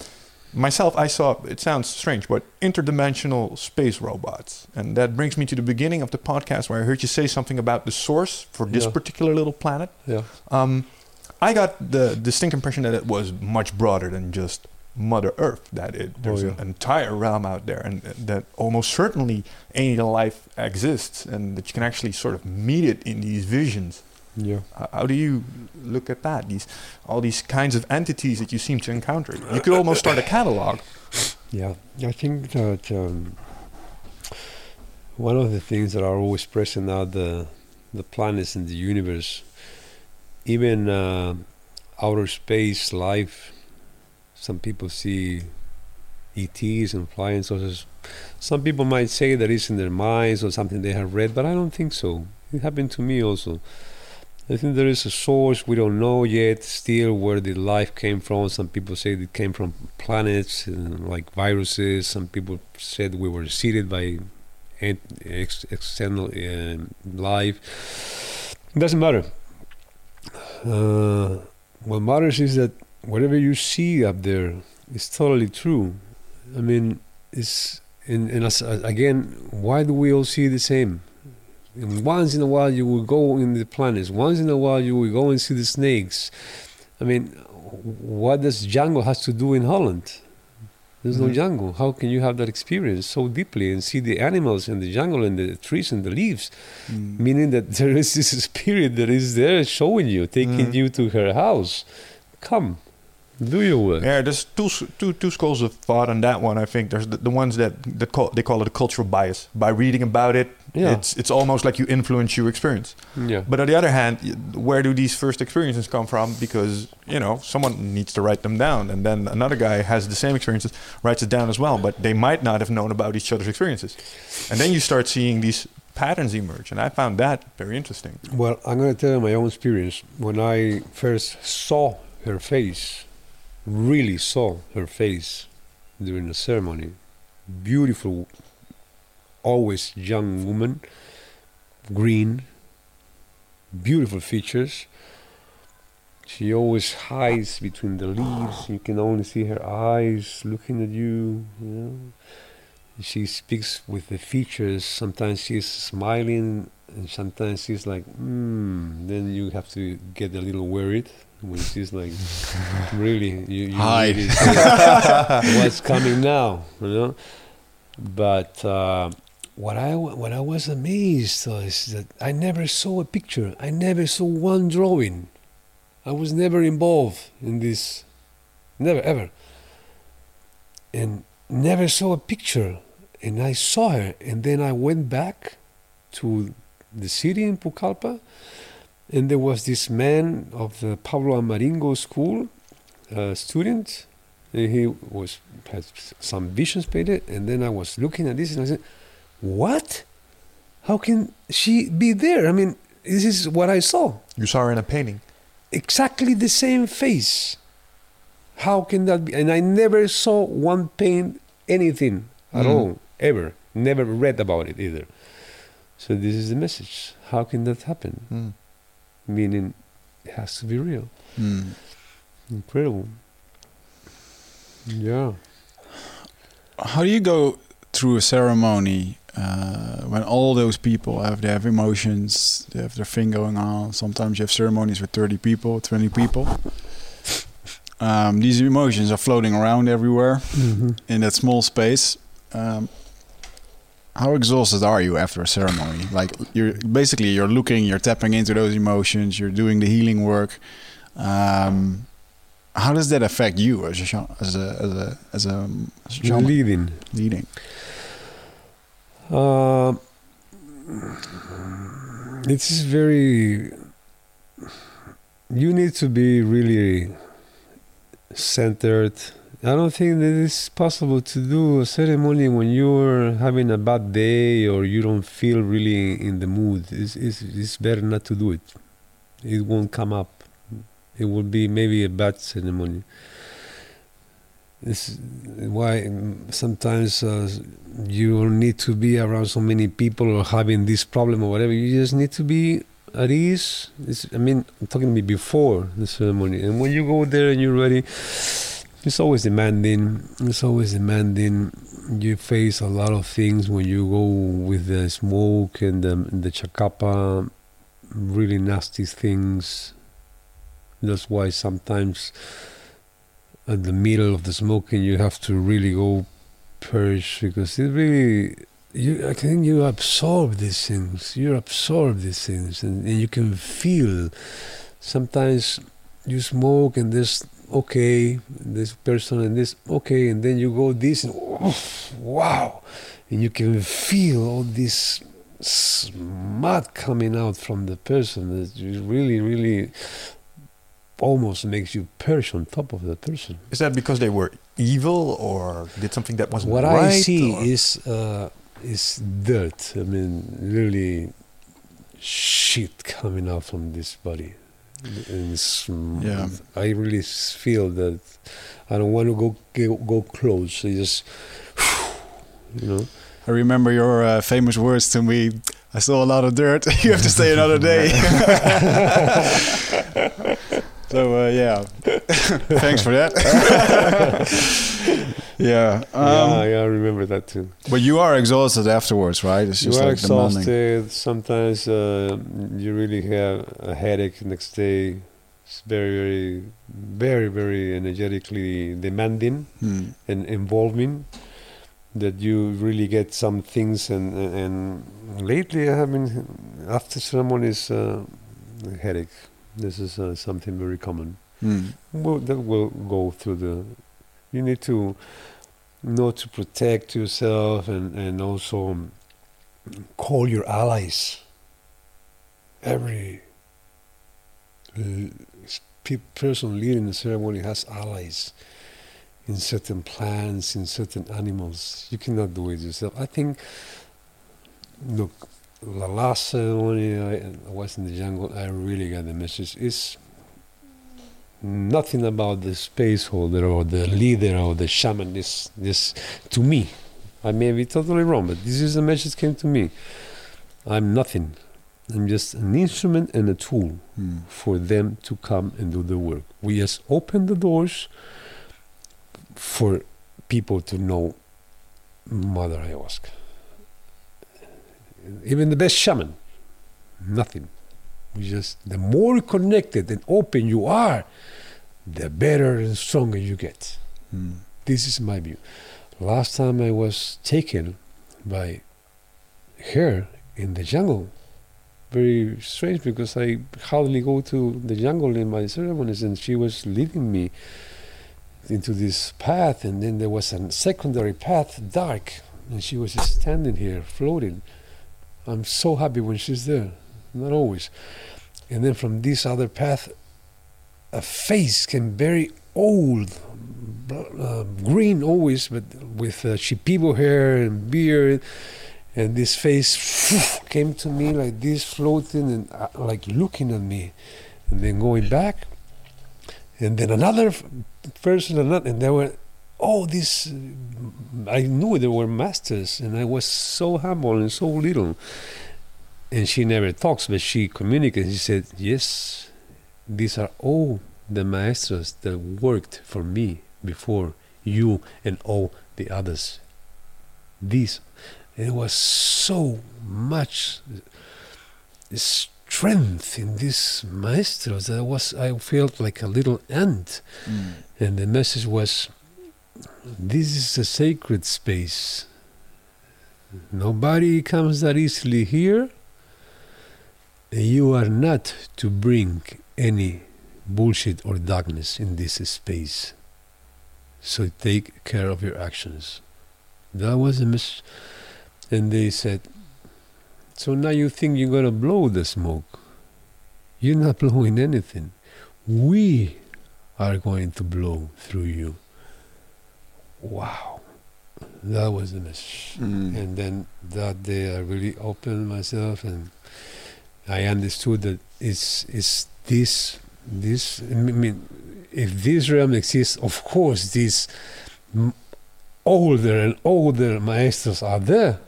myself, I saw it sounds strange, but interdimensional space robots, and that brings me to the beginning of the podcast where I heard you say something about the source for this Yeah. particular little planet. Yeah. Um, I got the distinct impression that it was much broader than just Mother Earth. That it there's yeah. an entire realm out there, and that almost certainly alien life exists, and that you can actually sort of meet it in these visions. Yeah. Uh, how do you look at that? These all these kinds of entities that you seem to encounter. You could almost start a catalog. Yeah, I think that um, one of the things that are always present are the the planets in the universe, even uh, outer space life. Some people see ETs and flying saucers. Some people might say that it's in their minds or something they have read, but I don't think so. It happened to me also. I think there is a source we don't know yet still where the life came from. Some people say it came from planets like viruses. Some people said we were seeded by ex- external um life. It doesn't matter. Uh, what matters is that whatever you see up there is totally true. I mean, it's and, and as, again, why do we all see the same? And once in a while you will go in the planets. Once in a while you will go and see the snakes. I mean, what does jungle has to do in Holland? There's no Mhm. jungle. How can you have that experience so deeply and see the animals in the jungle and the trees and the leaves? Mm. Meaning that there is this spirit that is there showing you, taking Mm. you to her house. Come, do your work. Uh? Yeah, there's two s- two two schools of thought on that one. I think there's the, the ones that that call they call it a cultural bias. By reading about it, Yeah. it's it's almost like you influence your experience. Yeah. But on the other hand, where do these first experiences come from? Because you know someone needs to write them down, and then another guy has the same experiences, writes it down as well. But they might not have known about each other's experiences, and then you start seeing these patterns emerge. And I found that very interesting. Well, I'm going to tell you my own experience. When I first saw her face, really saw her face during the ceremony, beautiful, always young woman, green, beautiful features. She always hides between the leaves. You can only see her eyes looking at you. You know, she speaks with the features. Sometimes she's smiling, and sometimes she's like, hmm. Then you have to get a little worried when she's like, really, you, you Hide. really say, what's coming now, you know. But uh, what I what I was amazed is that I never saw a picture. I never saw one drawing. I was never involved in this, never ever. And never saw a picture. And I saw her, and then I went back to the city in Pucallpa, and there was this man of the Pablo Amaringo school, uh, student, and he was had some visions painted, and then I was looking at this, and I said, "What? How can she be there? I mean, this is what I saw." You saw her in a painting. exactly the same face. How can that be? And I never saw one paint anything at Mhm. all, ever. Never read about it either. So this is the message. How can that happen? Mm. Meaning, it has to be real. Mm. Incredible. Yeah. How do you go through a ceremony uh, when all those people have they have emotions, they have their thing going on? Sometimes you have ceremonies with 30 people, 20 people. Um, these emotions are floating around everywhere in that small space. Um, how exhausted are you after a ceremony? Like you're basically you're looking, you're tapping into those emotions, you're doing the healing work. Um, how does that affect you as a as a as a as a, as a Leading. leading? Uh, it is very. You need to be really centered. I don't think that it's possible to do a ceremony when you're having a bad day or you don't feel really in the mood. It's, it's, it's better not to do it. It won't come up. It will be maybe a bad ceremony. This why sometimes uh, you don't need to be around so many people or having this problem or whatever. You just need to be at ease. It's, I mean, I'm talking to me before the ceremony, and when you go there and you're ready, it's always demanding. It's always demanding. You face a lot of things when you go with the smoke and the, the chacapa, really nasty things. That's why sometimes at the middle of the smoking you have to really go purge because it really you I think you absorb these things. You absorb these things and, and you can feel sometimes you smoke and this okay, this person and this okay, and then you go this and oof, wow, and you can feel all this smut coming out from the person that really, really almost makes you perch on top of the person. Is that because they were evil or did something that wasn't What right? I see or- is uh, is dirt. I mean, really shit coming out from this body. It's, mm, Yeah. I really feel that I don't want to go go, go close. I just, you know. I remember your uh, famous words to me. I saw a lot of dirt. you have to stay another day. so uh, yeah, thanks for that. Yeah, um, yeah, yeah, I remember that too. but you are exhausted afterwards, right? It's You are like exhausted. Sometimes uh, you really have a headache next day. It's very, very, very, very energetically demanding Hmm. and involving. That you really get some things, and and lately I have been after ceremonies uh, headache. This is uh, something very common. Hmm. Well, that will go through the. You need to know to protect yourself and and also call your allies. Every uh, person leading the ceremony has allies in certain plants, in certain animals. You cannot do it yourself. I think. Look, the last ceremony I, was in the jungle. I really got the message. It's nothing about the space holder or the leader or the shaman is this to me. I may be totally wrong but this is the message came to me. I'm nothing. I'm just an instrument and a tool Hmm. for them to come and do the work. We just open the doors for people to know mother ayahuasca. Even the best shaman nothing we just the more connected and open you are the better and stronger you get. Hmm. This is my view. Last time I was taken by her in the jungle. Very strange because I hardly go to the jungle in my ceremonies, and she was leading me into this path, and then there was a secondary path, dark, and she was standing here, floating. I'm so happy when she's there, not always. And then from this other path, a face came very old, uh, green always, but with uh, Shipibo hair and beard. And this face came to me like this, floating and uh, like looking at me, and then going back. And then another person, another, and there were, oh, this. I knew they were masters, and I was so humble and so little. And she never talks, but she communicates. She said, Yes, these are all the maestros that worked for me before you and all the others. These, it was so much strength in these maestros that I was I felt like a little ant, Hmm. and the message was, "This is a sacred space. Nobody comes that easily here." You are not to bring any bullshit or darkness in this space. So take care of your actions. That was a miss. And they said, So now you think you're going to blow the smoke? You're not blowing anything. We are going to blow through you. Wow. That was a message. Hmm. And then that day I really opened myself and I understood that it's, it's this, this, I mean, if this realm exists, of course, these older and older maestros are there.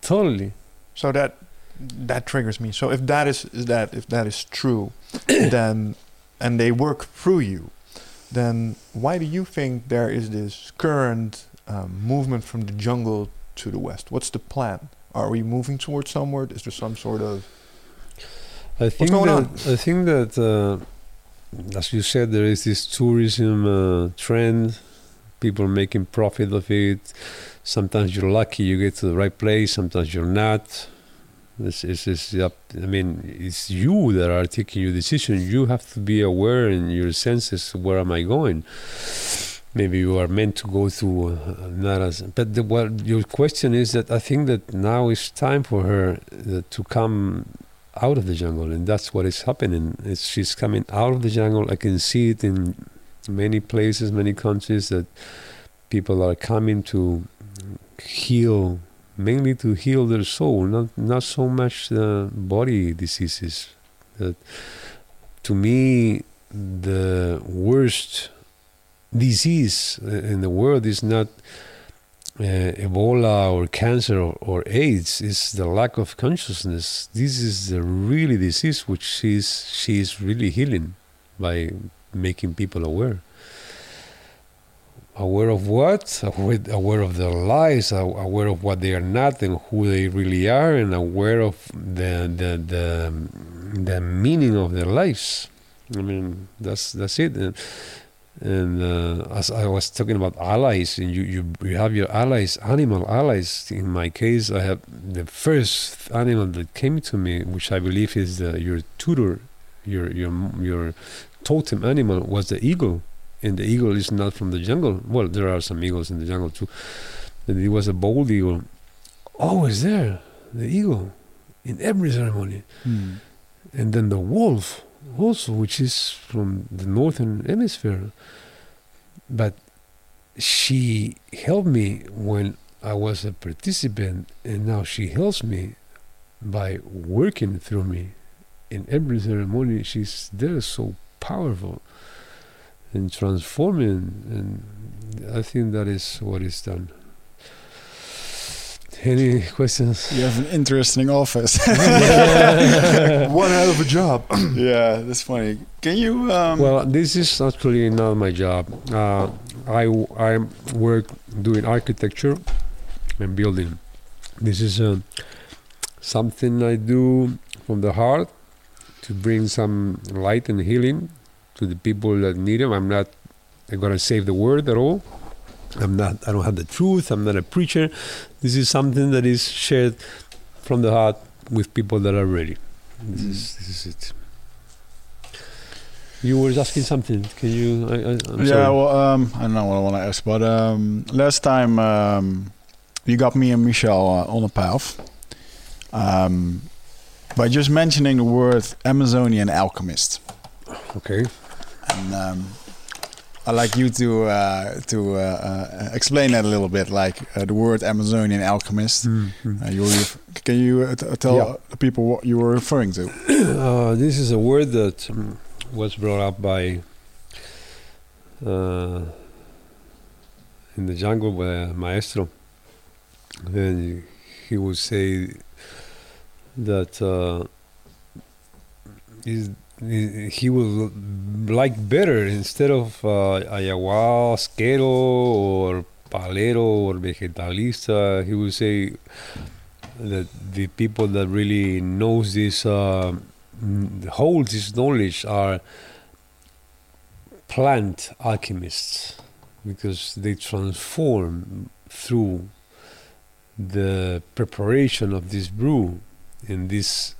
Totally. So that that triggers me. So if that is, is that if that is true, then and they work through you, then why do you think there is this current um, movement from the jungle to the west? What's the plan? Are we moving towards somewhere? Is there some sort of I think going that on? I think that uh, as you said, there is this tourism uh, trend. People making profit of it. Sometimes you're lucky, you get to the right place. Sometimes you're not. This is is up. I mean, it's you that are taking your decision. You have to be aware in your senses. Where am I going? Maybe you are meant to go through uh, not. But the, what your question is that I think that now is time for her uh, to come out of the jungle, and that's what is happening. It's, she's coming out of the jungle. I can see it in many places, many countries that people are coming to heal, mainly to heal their soul, not not so much the body diseases. That to me, the worst disease in the world is not uh, Ebola or cancer or, or AIDS It's the lack of consciousness. This is the really disease which she's she's really healing by making people aware. Aware of what? Aware, aware of their lives. aw- Aware of what they are not and who they really are, and aware of the the the, the meaning of their lives. I mean, that's that's it. And uh, as I was talking about allies, and you, you you have your allies, animal allies. In my case, I have the first animal that came to me, which I believe is the, your tutor, your your your totem animal was the eagle, and the eagle is not from the jungle. Well, there are some eagles in the jungle too, but it was a bald eagle. Always there, the eagle, in every ceremony Hmm. and then the wolf also which is from the northern hemisphere. But she helped me when i was a participant and now she helps me by working through me. In every ceremony she's there so powerful and transforming and i think that is what is done any questions You have an interesting office. one hell of a job? yeah, that's funny. Can you? Um, Well, this is actually not my job. Uh, I I work doing architecture and building. This is uh, something I do from the heart to bring some light and healing to the people that need them. I'm not gonna save the world at all. I'm not. I don't have the truth. I'm not a preacher. This is something that is shared from the heart with people that are ready. This Mm. is this is it. You were asking something. Can you? I, I, yeah, sorry. well, um, I don't know what I want to ask, but um, last time um, you got me and Michel uh, on a path um, by just mentioning the word Amazonian alchemist, okay. and um, I'd like you to uh, to uh, uh, explain that a little bit, like uh, the word Amazonian alchemist. Mm, Uh, you can you uh, t- tell Yeah. the people what you were referring to? Uh, this is a word that um, was brought up by uh, in the jungle by maestro. Then he would say that uh, is he would like better instead of uh, ayahuasquero or palero or vegetalista. He would say that the people that really knows this uh, mm, holds this knowledge are plant alchemists because they transform through the preparation of this brew in this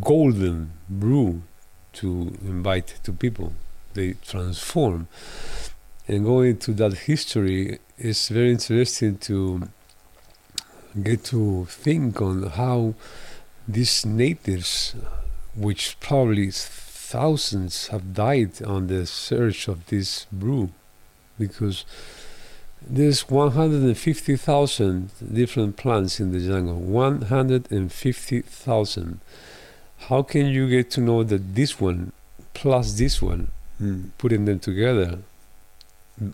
golden brew to invite to people they transform and going to that history is very interesting to get to think on how these natives, which probably thousands have died on the search of this brew, because there's 150,000 different plants in the jungle. 150,000. How can you get to know that this one plus this one, hmm. putting them together,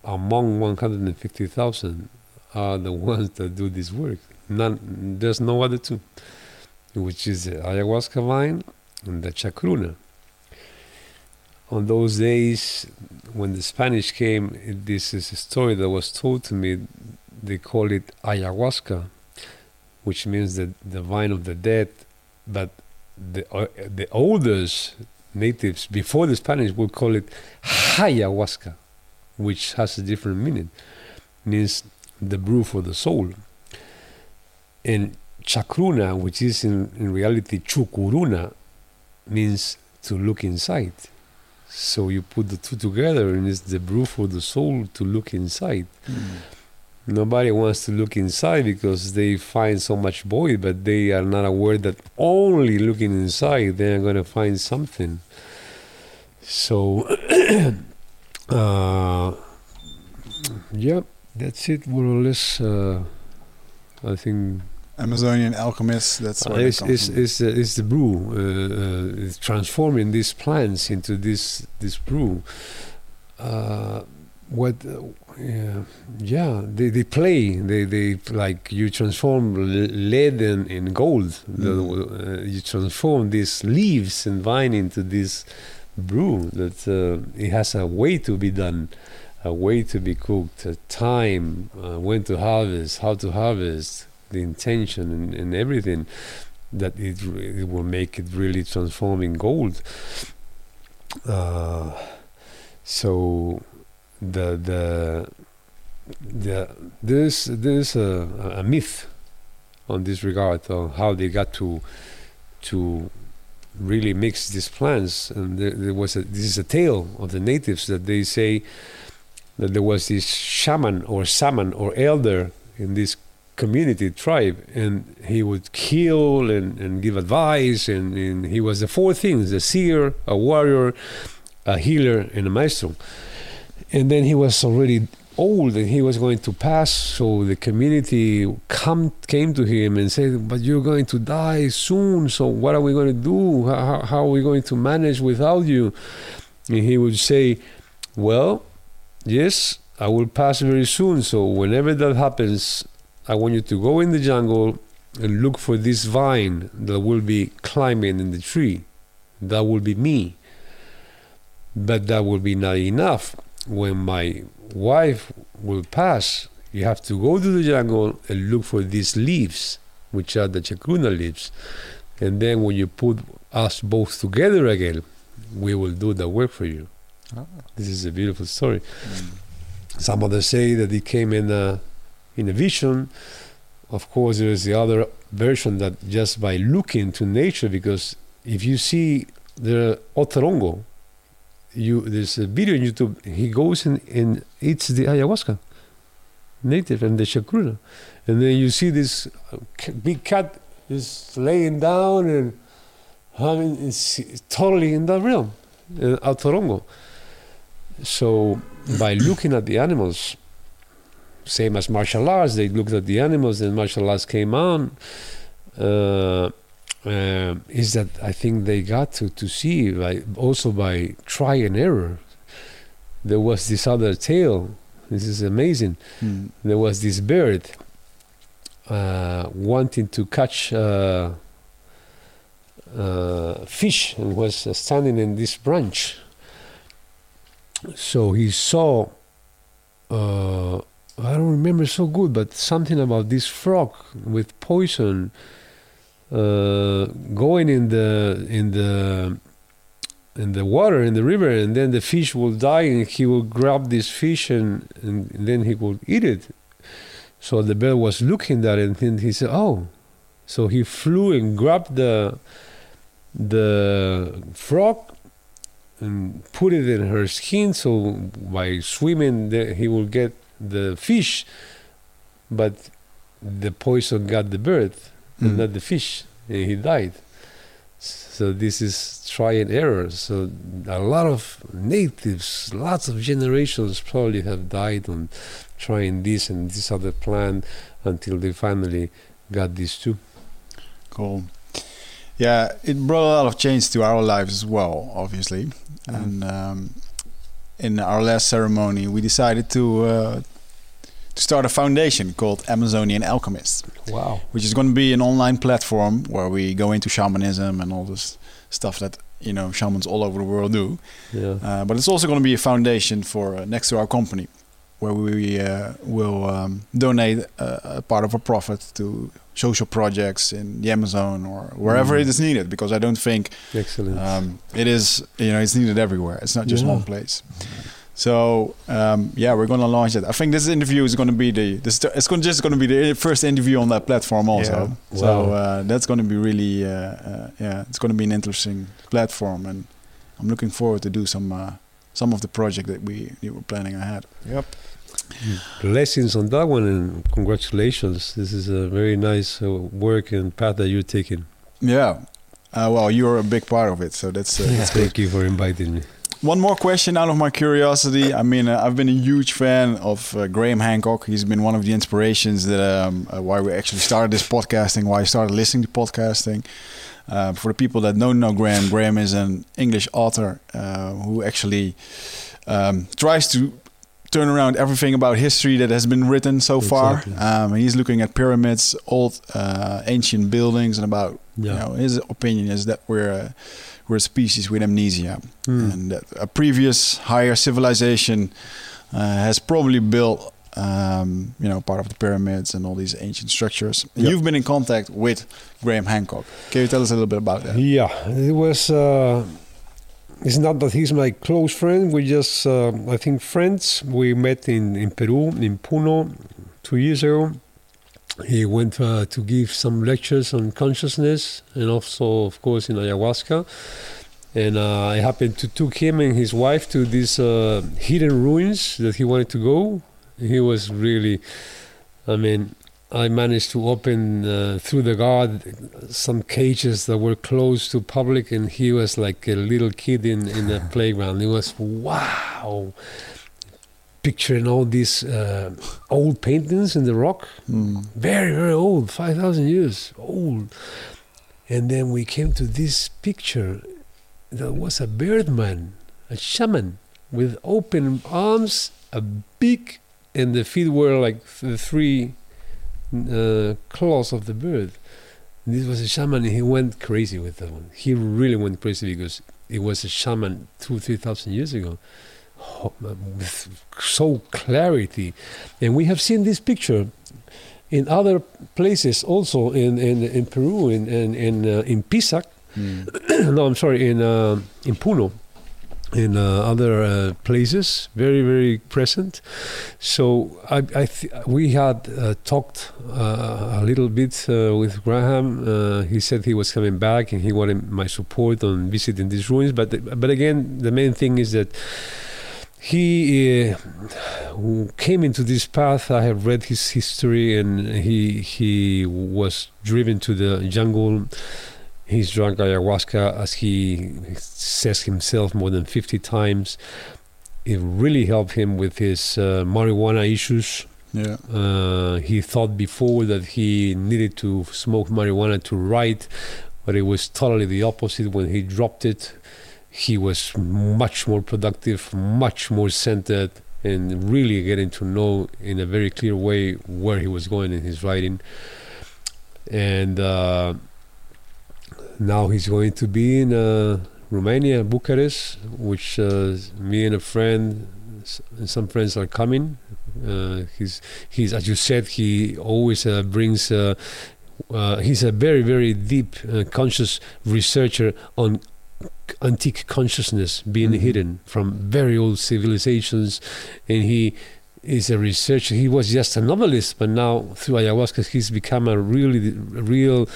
among 150,000 are the ones that do this work? None, there's no other two. which is the ayahuasca vine and the chacruna. On those days, when the Spanish came, it- this is a story that was told to me. They call it ayahuasca, which means the, the vine of the dead. But the uh, the oldest natives before the Spanish would call it ayahuasca, which has a different meaning. Means the brew for the soul. And chacruna, which is in, in reality chukuruna, means to look inside. So you put the two together, and it's the brew for the soul to look inside. Nobody wants to look inside because they find so much void, but they are not aware that only looking inside they are going to find something. So, uh, yeah, that's it more or less. Uh, I think Amazonian alchemists. That's uh, they it's, it's, it's, the, it's the brew, uh, uh, it's transforming these plants into this this brew. Uh, what? Yeah, yeah, they, they play. They they like you transform lead in, in gold. Mm. uh, you transform these leaves and vine into this brew. That uh, it has a way to be done, a way to be cooked, a time, uh, when to harvest, how to harvest, the intention and, and everything that it, it will make it really transforming gold. Uh, so the the the there's there's a, a myth on this regard on how they got to to really mix these plants. And there, there was a this is a tale of the natives that they say that there was this shaman or shaman or elder in this community tribe and he would kill and, and give advice and, and he was the four things a seer a warrior a healer and a maestro and then he was already old and he was going to pass so the community come came to him and said but you're going to die soon so what are we going to do how, how- are we going to manage without you? And he would say well yes i will pass very soon so whenever that happens i want you to go in the jungle and look for this vine that will be climbing in the tree. That will be me. But that will be not enough when my wife will pass, you have to go to the jungle and look for these leaves, which are the chacruna leaves. And then when you put us both together again, we will do the work for you. Ah. This is a beautiful story. Some others say that it came in a, in a vision. Of course, there is the other version that just by looking to nature, because if you see the otorongo, you there's a video on YouTube. He goes and, and eats the ayahuasca, native and the chacruna, and then you see this uh, big cat is laying down and having it's totally in that realm, uh, otorongo. So by looking at the animals, same as martial arts, they looked at the animals and martial arts came on. Uh, uh, is that I think they got to, to see like also by try and error. There was this other tale. This is amazing. Hmm. There was this bird uh, wanting to catch uh, uh, fish and was uh, standing in this branch. So he saw. Uh, I don't remember so good, but something about this frog with poison uh, going in the in the in the water in the river, and then the fish will die, and he will grab this fish, and, and, then he will eat it. So the bird was looking at it, and he said, "Oh." So he flew and grabbed the the frog and put it in her skin. So by swimming, the, he will get the fish, but the poison got the bird Mm. not the fish, and he died. So this is try and error. So a lot of natives, lots of generations probably have died on trying this and this other plant until they finally got these two. Cool. Yeah, it brought a lot of change to our lives as well, obviously. And um, in our last ceremony, we decided to uh, to start a foundation called Amazonian Alchemists, Wow. which is going to be an online platform where we go into shamanism and all this stuff that you know shamans all over the world do. Yeah. Uh, but it's also going to be a foundation for uh, next to our company, where we uh, will um, donate uh, a part of our profit to social projects in the Amazon or wherever Mm. it is needed. Because I don't think Excellent. um, it is, you know, it's needed everywhere. It's not just Yeah. one place. So um, yeah, we're going to launch it. I think this interview is going to be the, the st- it's going just going to be the first interview on that platform also. Yeah. So Wow. uh, that's going to be really uh, uh, yeah, it's going to be an interesting platform, and I'm looking forward to do some uh, some of the project that we, we were planning ahead. Yep. Blessings on that one and congratulations. This is a very nice uh, work and path that you're taking. Yeah. Uh, well, you're a big part of it, so that's, uh, that's good. Thank you for inviting me. One more question out of my curiosity. I mean, uh, I've been a huge fan of uh, Graham Hancock. He's been one of the inspirations that um, uh, why we actually started this podcasting, why I started listening to podcasting. Uh, for the people that don't know Graham, Graham is an English author uh, who actually um, tries to turn around everything about history that has been written so far. Exactly. Um, he's looking at pyramids, old uh, ancient buildings, and about Yeah. you know his opinion is that we're uh, we're a species with amnesia Hmm. and a previous higher civilization uh, has probably built um, you know part of the pyramids and all these ancient structures Yep. you've been in contact with graham hancock can you tell us a little bit about that Yeah, it was. Uh, it's not that he's my close friend. We just, uh, I think, friends. We met in, in Peru, in Puno, two years ago. He went uh, to give some lectures on consciousness and also, of course, in ayahuasca. And uh, I happened to took him and his wife to these uh, hidden ruins that he wanted to go. He was really, I mean, I managed to open uh, through the guard some cages that were closed to public, and he was like a little kid in in the playground. It was wow, picturing all these uh, old paintings in the rock, Mm. very very old, five thousand years old. And then we came to this picture. That was a birdman, a shaman, with open arms, a beak, and the feet were like the three uh, claws of the bird. This was a shaman. and He went crazy with that one. He really went crazy because it was a shaman two, three thousand years ago, with so clarity. And we have seen this picture in other places, also in in, in Peru, in in in, uh, in Pisac. Mm. no, I'm sorry, in uh, in Puno, in uh, other uh, places, very very present. So I, I th- we had uh, talked uh, a little bit uh, with Graham. Uh, he said he was coming back and he wanted my support on visiting these ruins. But but again, the main thing is that he uh, came into this path. I have read his history, and he he was driven to the jungle. He's drunk ayahuasca, as he says himself, more than 50 times. It really helped him with his uh, marijuana issues. yeah Uh, he thought before that he needed to smoke marijuana to write, but it was totally the opposite. When he dropped it, he was much more productive, much more centered, and really getting to know in a very clear way where he was going in his writing. And uh, now he's going to be in uh, Romania, Bucharest, which uh, me and a friend and some friends are coming. Uh, he's he's as you said he always uh, brings. Uh, he's a very very deep conscious researcher on antique consciousness being Mhm. hidden from very old civilizations, and he is a researcher. He was just a novelist, but now through ayahuasca, he's become a really a real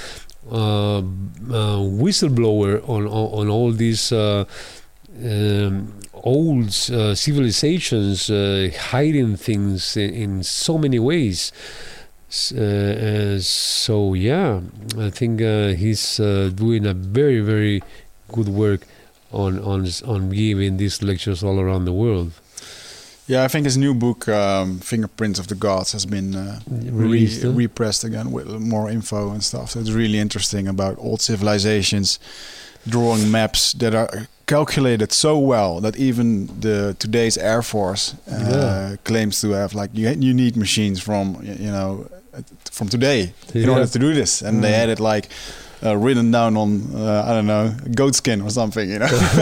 uh, uh, whistleblower on, on on all these uh, um, old uh, civilizations, uh, hiding things in, in so many ways. Uh, so yeah, I think uh, he's uh, doing a very very good work on on on giving these lectures all around the world. yeah i think his new book um, fingerprints of the gods has been uh, Released, re- huh? repressed again with more info and stuff. So it's really interesting about old civilizations, drawing maps that are calculated so well that even the today's Air Force uh, Yeah. claims to have like you, you need machines from you know from today in order to do this, and they Mm. had it like. Uh, written down on uh, I don't know goat skin or something, you know.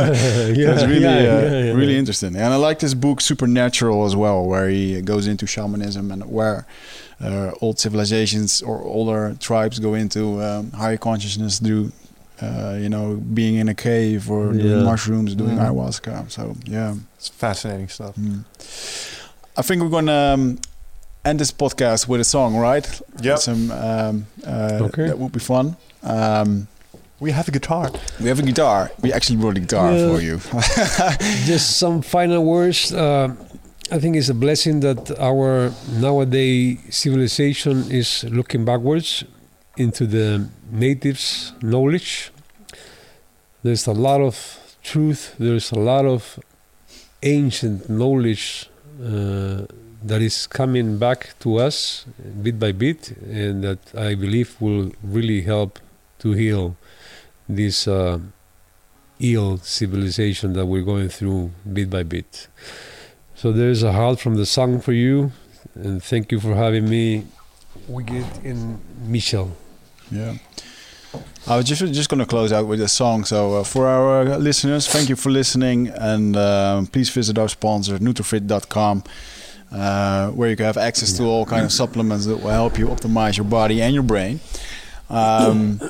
yeah, it's really yeah, uh, yeah, yeah. really interesting, and I like this book Supernatural as well, where he goes into shamanism and where uh, old civilizations or older tribes go into um, higher consciousness through, uh, you know, being in a cave or doing mushrooms, doing Mm. ayahuasca. So yeah, It's fascinating stuff. Mm. I think we're gonna um, end this podcast with a song, right? Yeah. Some um, uh, Okay. that would be fun. Um, We have a guitar. we have a guitar. We actually brought a guitar Yeah. for you. Just some final words. Uh, I think it's a blessing that our nowadays civilization is looking backwards into the natives' knowledge. There's a lot of truth. There's a lot of ancient knowledge uh, that is coming back to us bit by bit, and that I believe will really help to heal this uh, ill civilization that we're going through bit by bit. So there's a heart from the song for you, and thank you for having me. We get in Michel. Yeah. I was just just going to close out with a song. So uh, for our uh, listeners, thank you for listening, and um, please visit our sponsor Nutrifit.com, uh, where you can have access to all kind of supplements that will help you optimize your body and your brain. Um,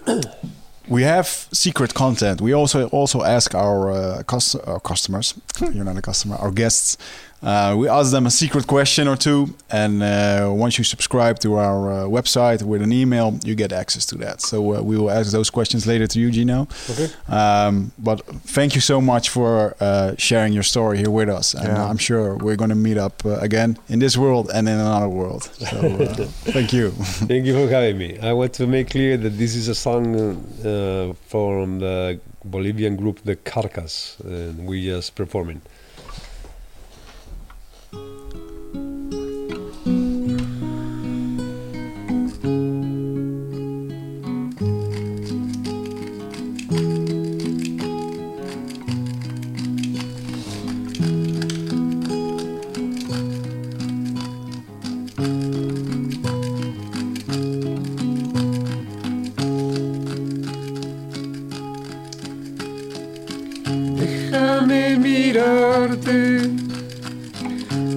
we have secret content. We also also ask our uh, cus- our customers, you're not a customer, our guests. Uh, we ask them a secret question or two, and uh, once you subscribe to our uh, website with an email, you get access to that. So uh, we will ask those questions later to you, Gino. Okay. Um, but thank you so much for uh, sharing your story here with us, and Yeah. I'm sure we're going to meet up uh, again in this world and in another world. So uh, thank you. Thank you for having me. I want to make clear that this is a song uh, from the Bolivian group The Kjarkas, and we just performing.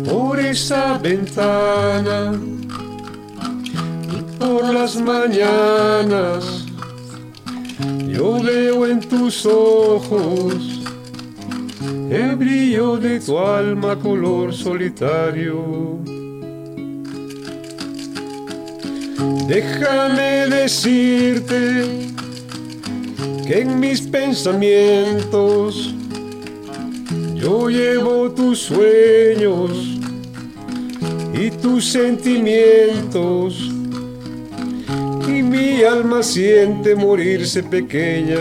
Por esa ventana y por las mañanas yo veo en tus ojos el brillo de tu alma color solitario. Déjame decirte que en mis pensamientos yo llevo tus sueños y tus sentimientos y mi alma siente morirse pequeña.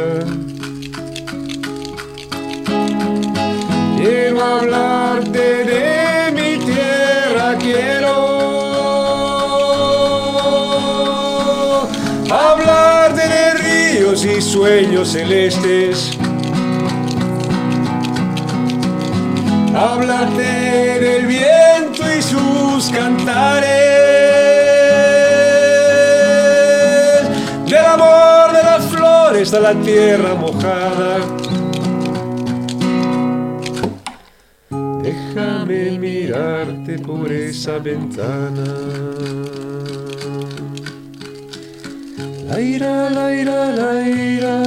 Quiero hablarte de mi tierra, quiero hablarte de ríos y sueños celestes. Hablarte del viento y sus cantares, del amor de las flores a la tierra mojada. Déjame mirarte por esa ventana. La ira, la ira, la ira.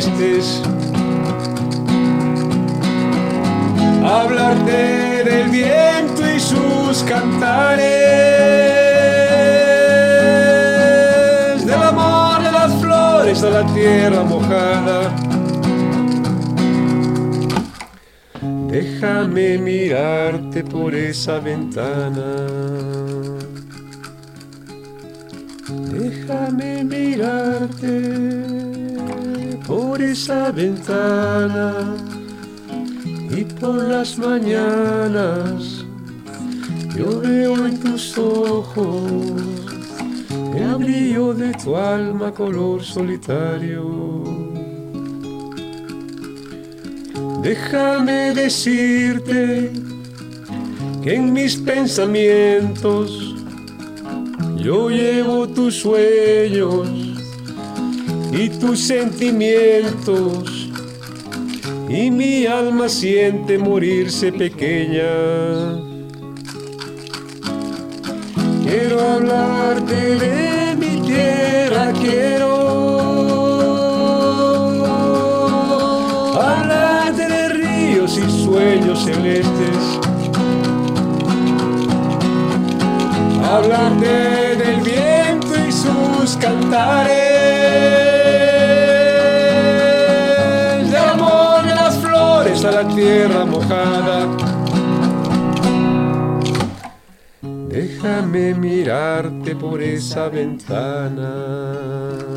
sueños celestes. Hablarte del viento y sus cantares, del amor de las flores a la tierra mojada. Déjame mirarte por esa ventana. Déjame mirarte esa ventana y por las mañanas yo veo en tus ojos el brillo de tu alma color solitario. Déjame decirte que en mis pensamientos yo llevo tus sueños y tus sentimientos y mi alma siente morirse pequeña. Quiero hablarte de mi tierra, quiero hablarte de ríos y sueños celestes. Hablarte del viento y sus cantares, la tierra mojada. Déjame mirarte por esa ventana.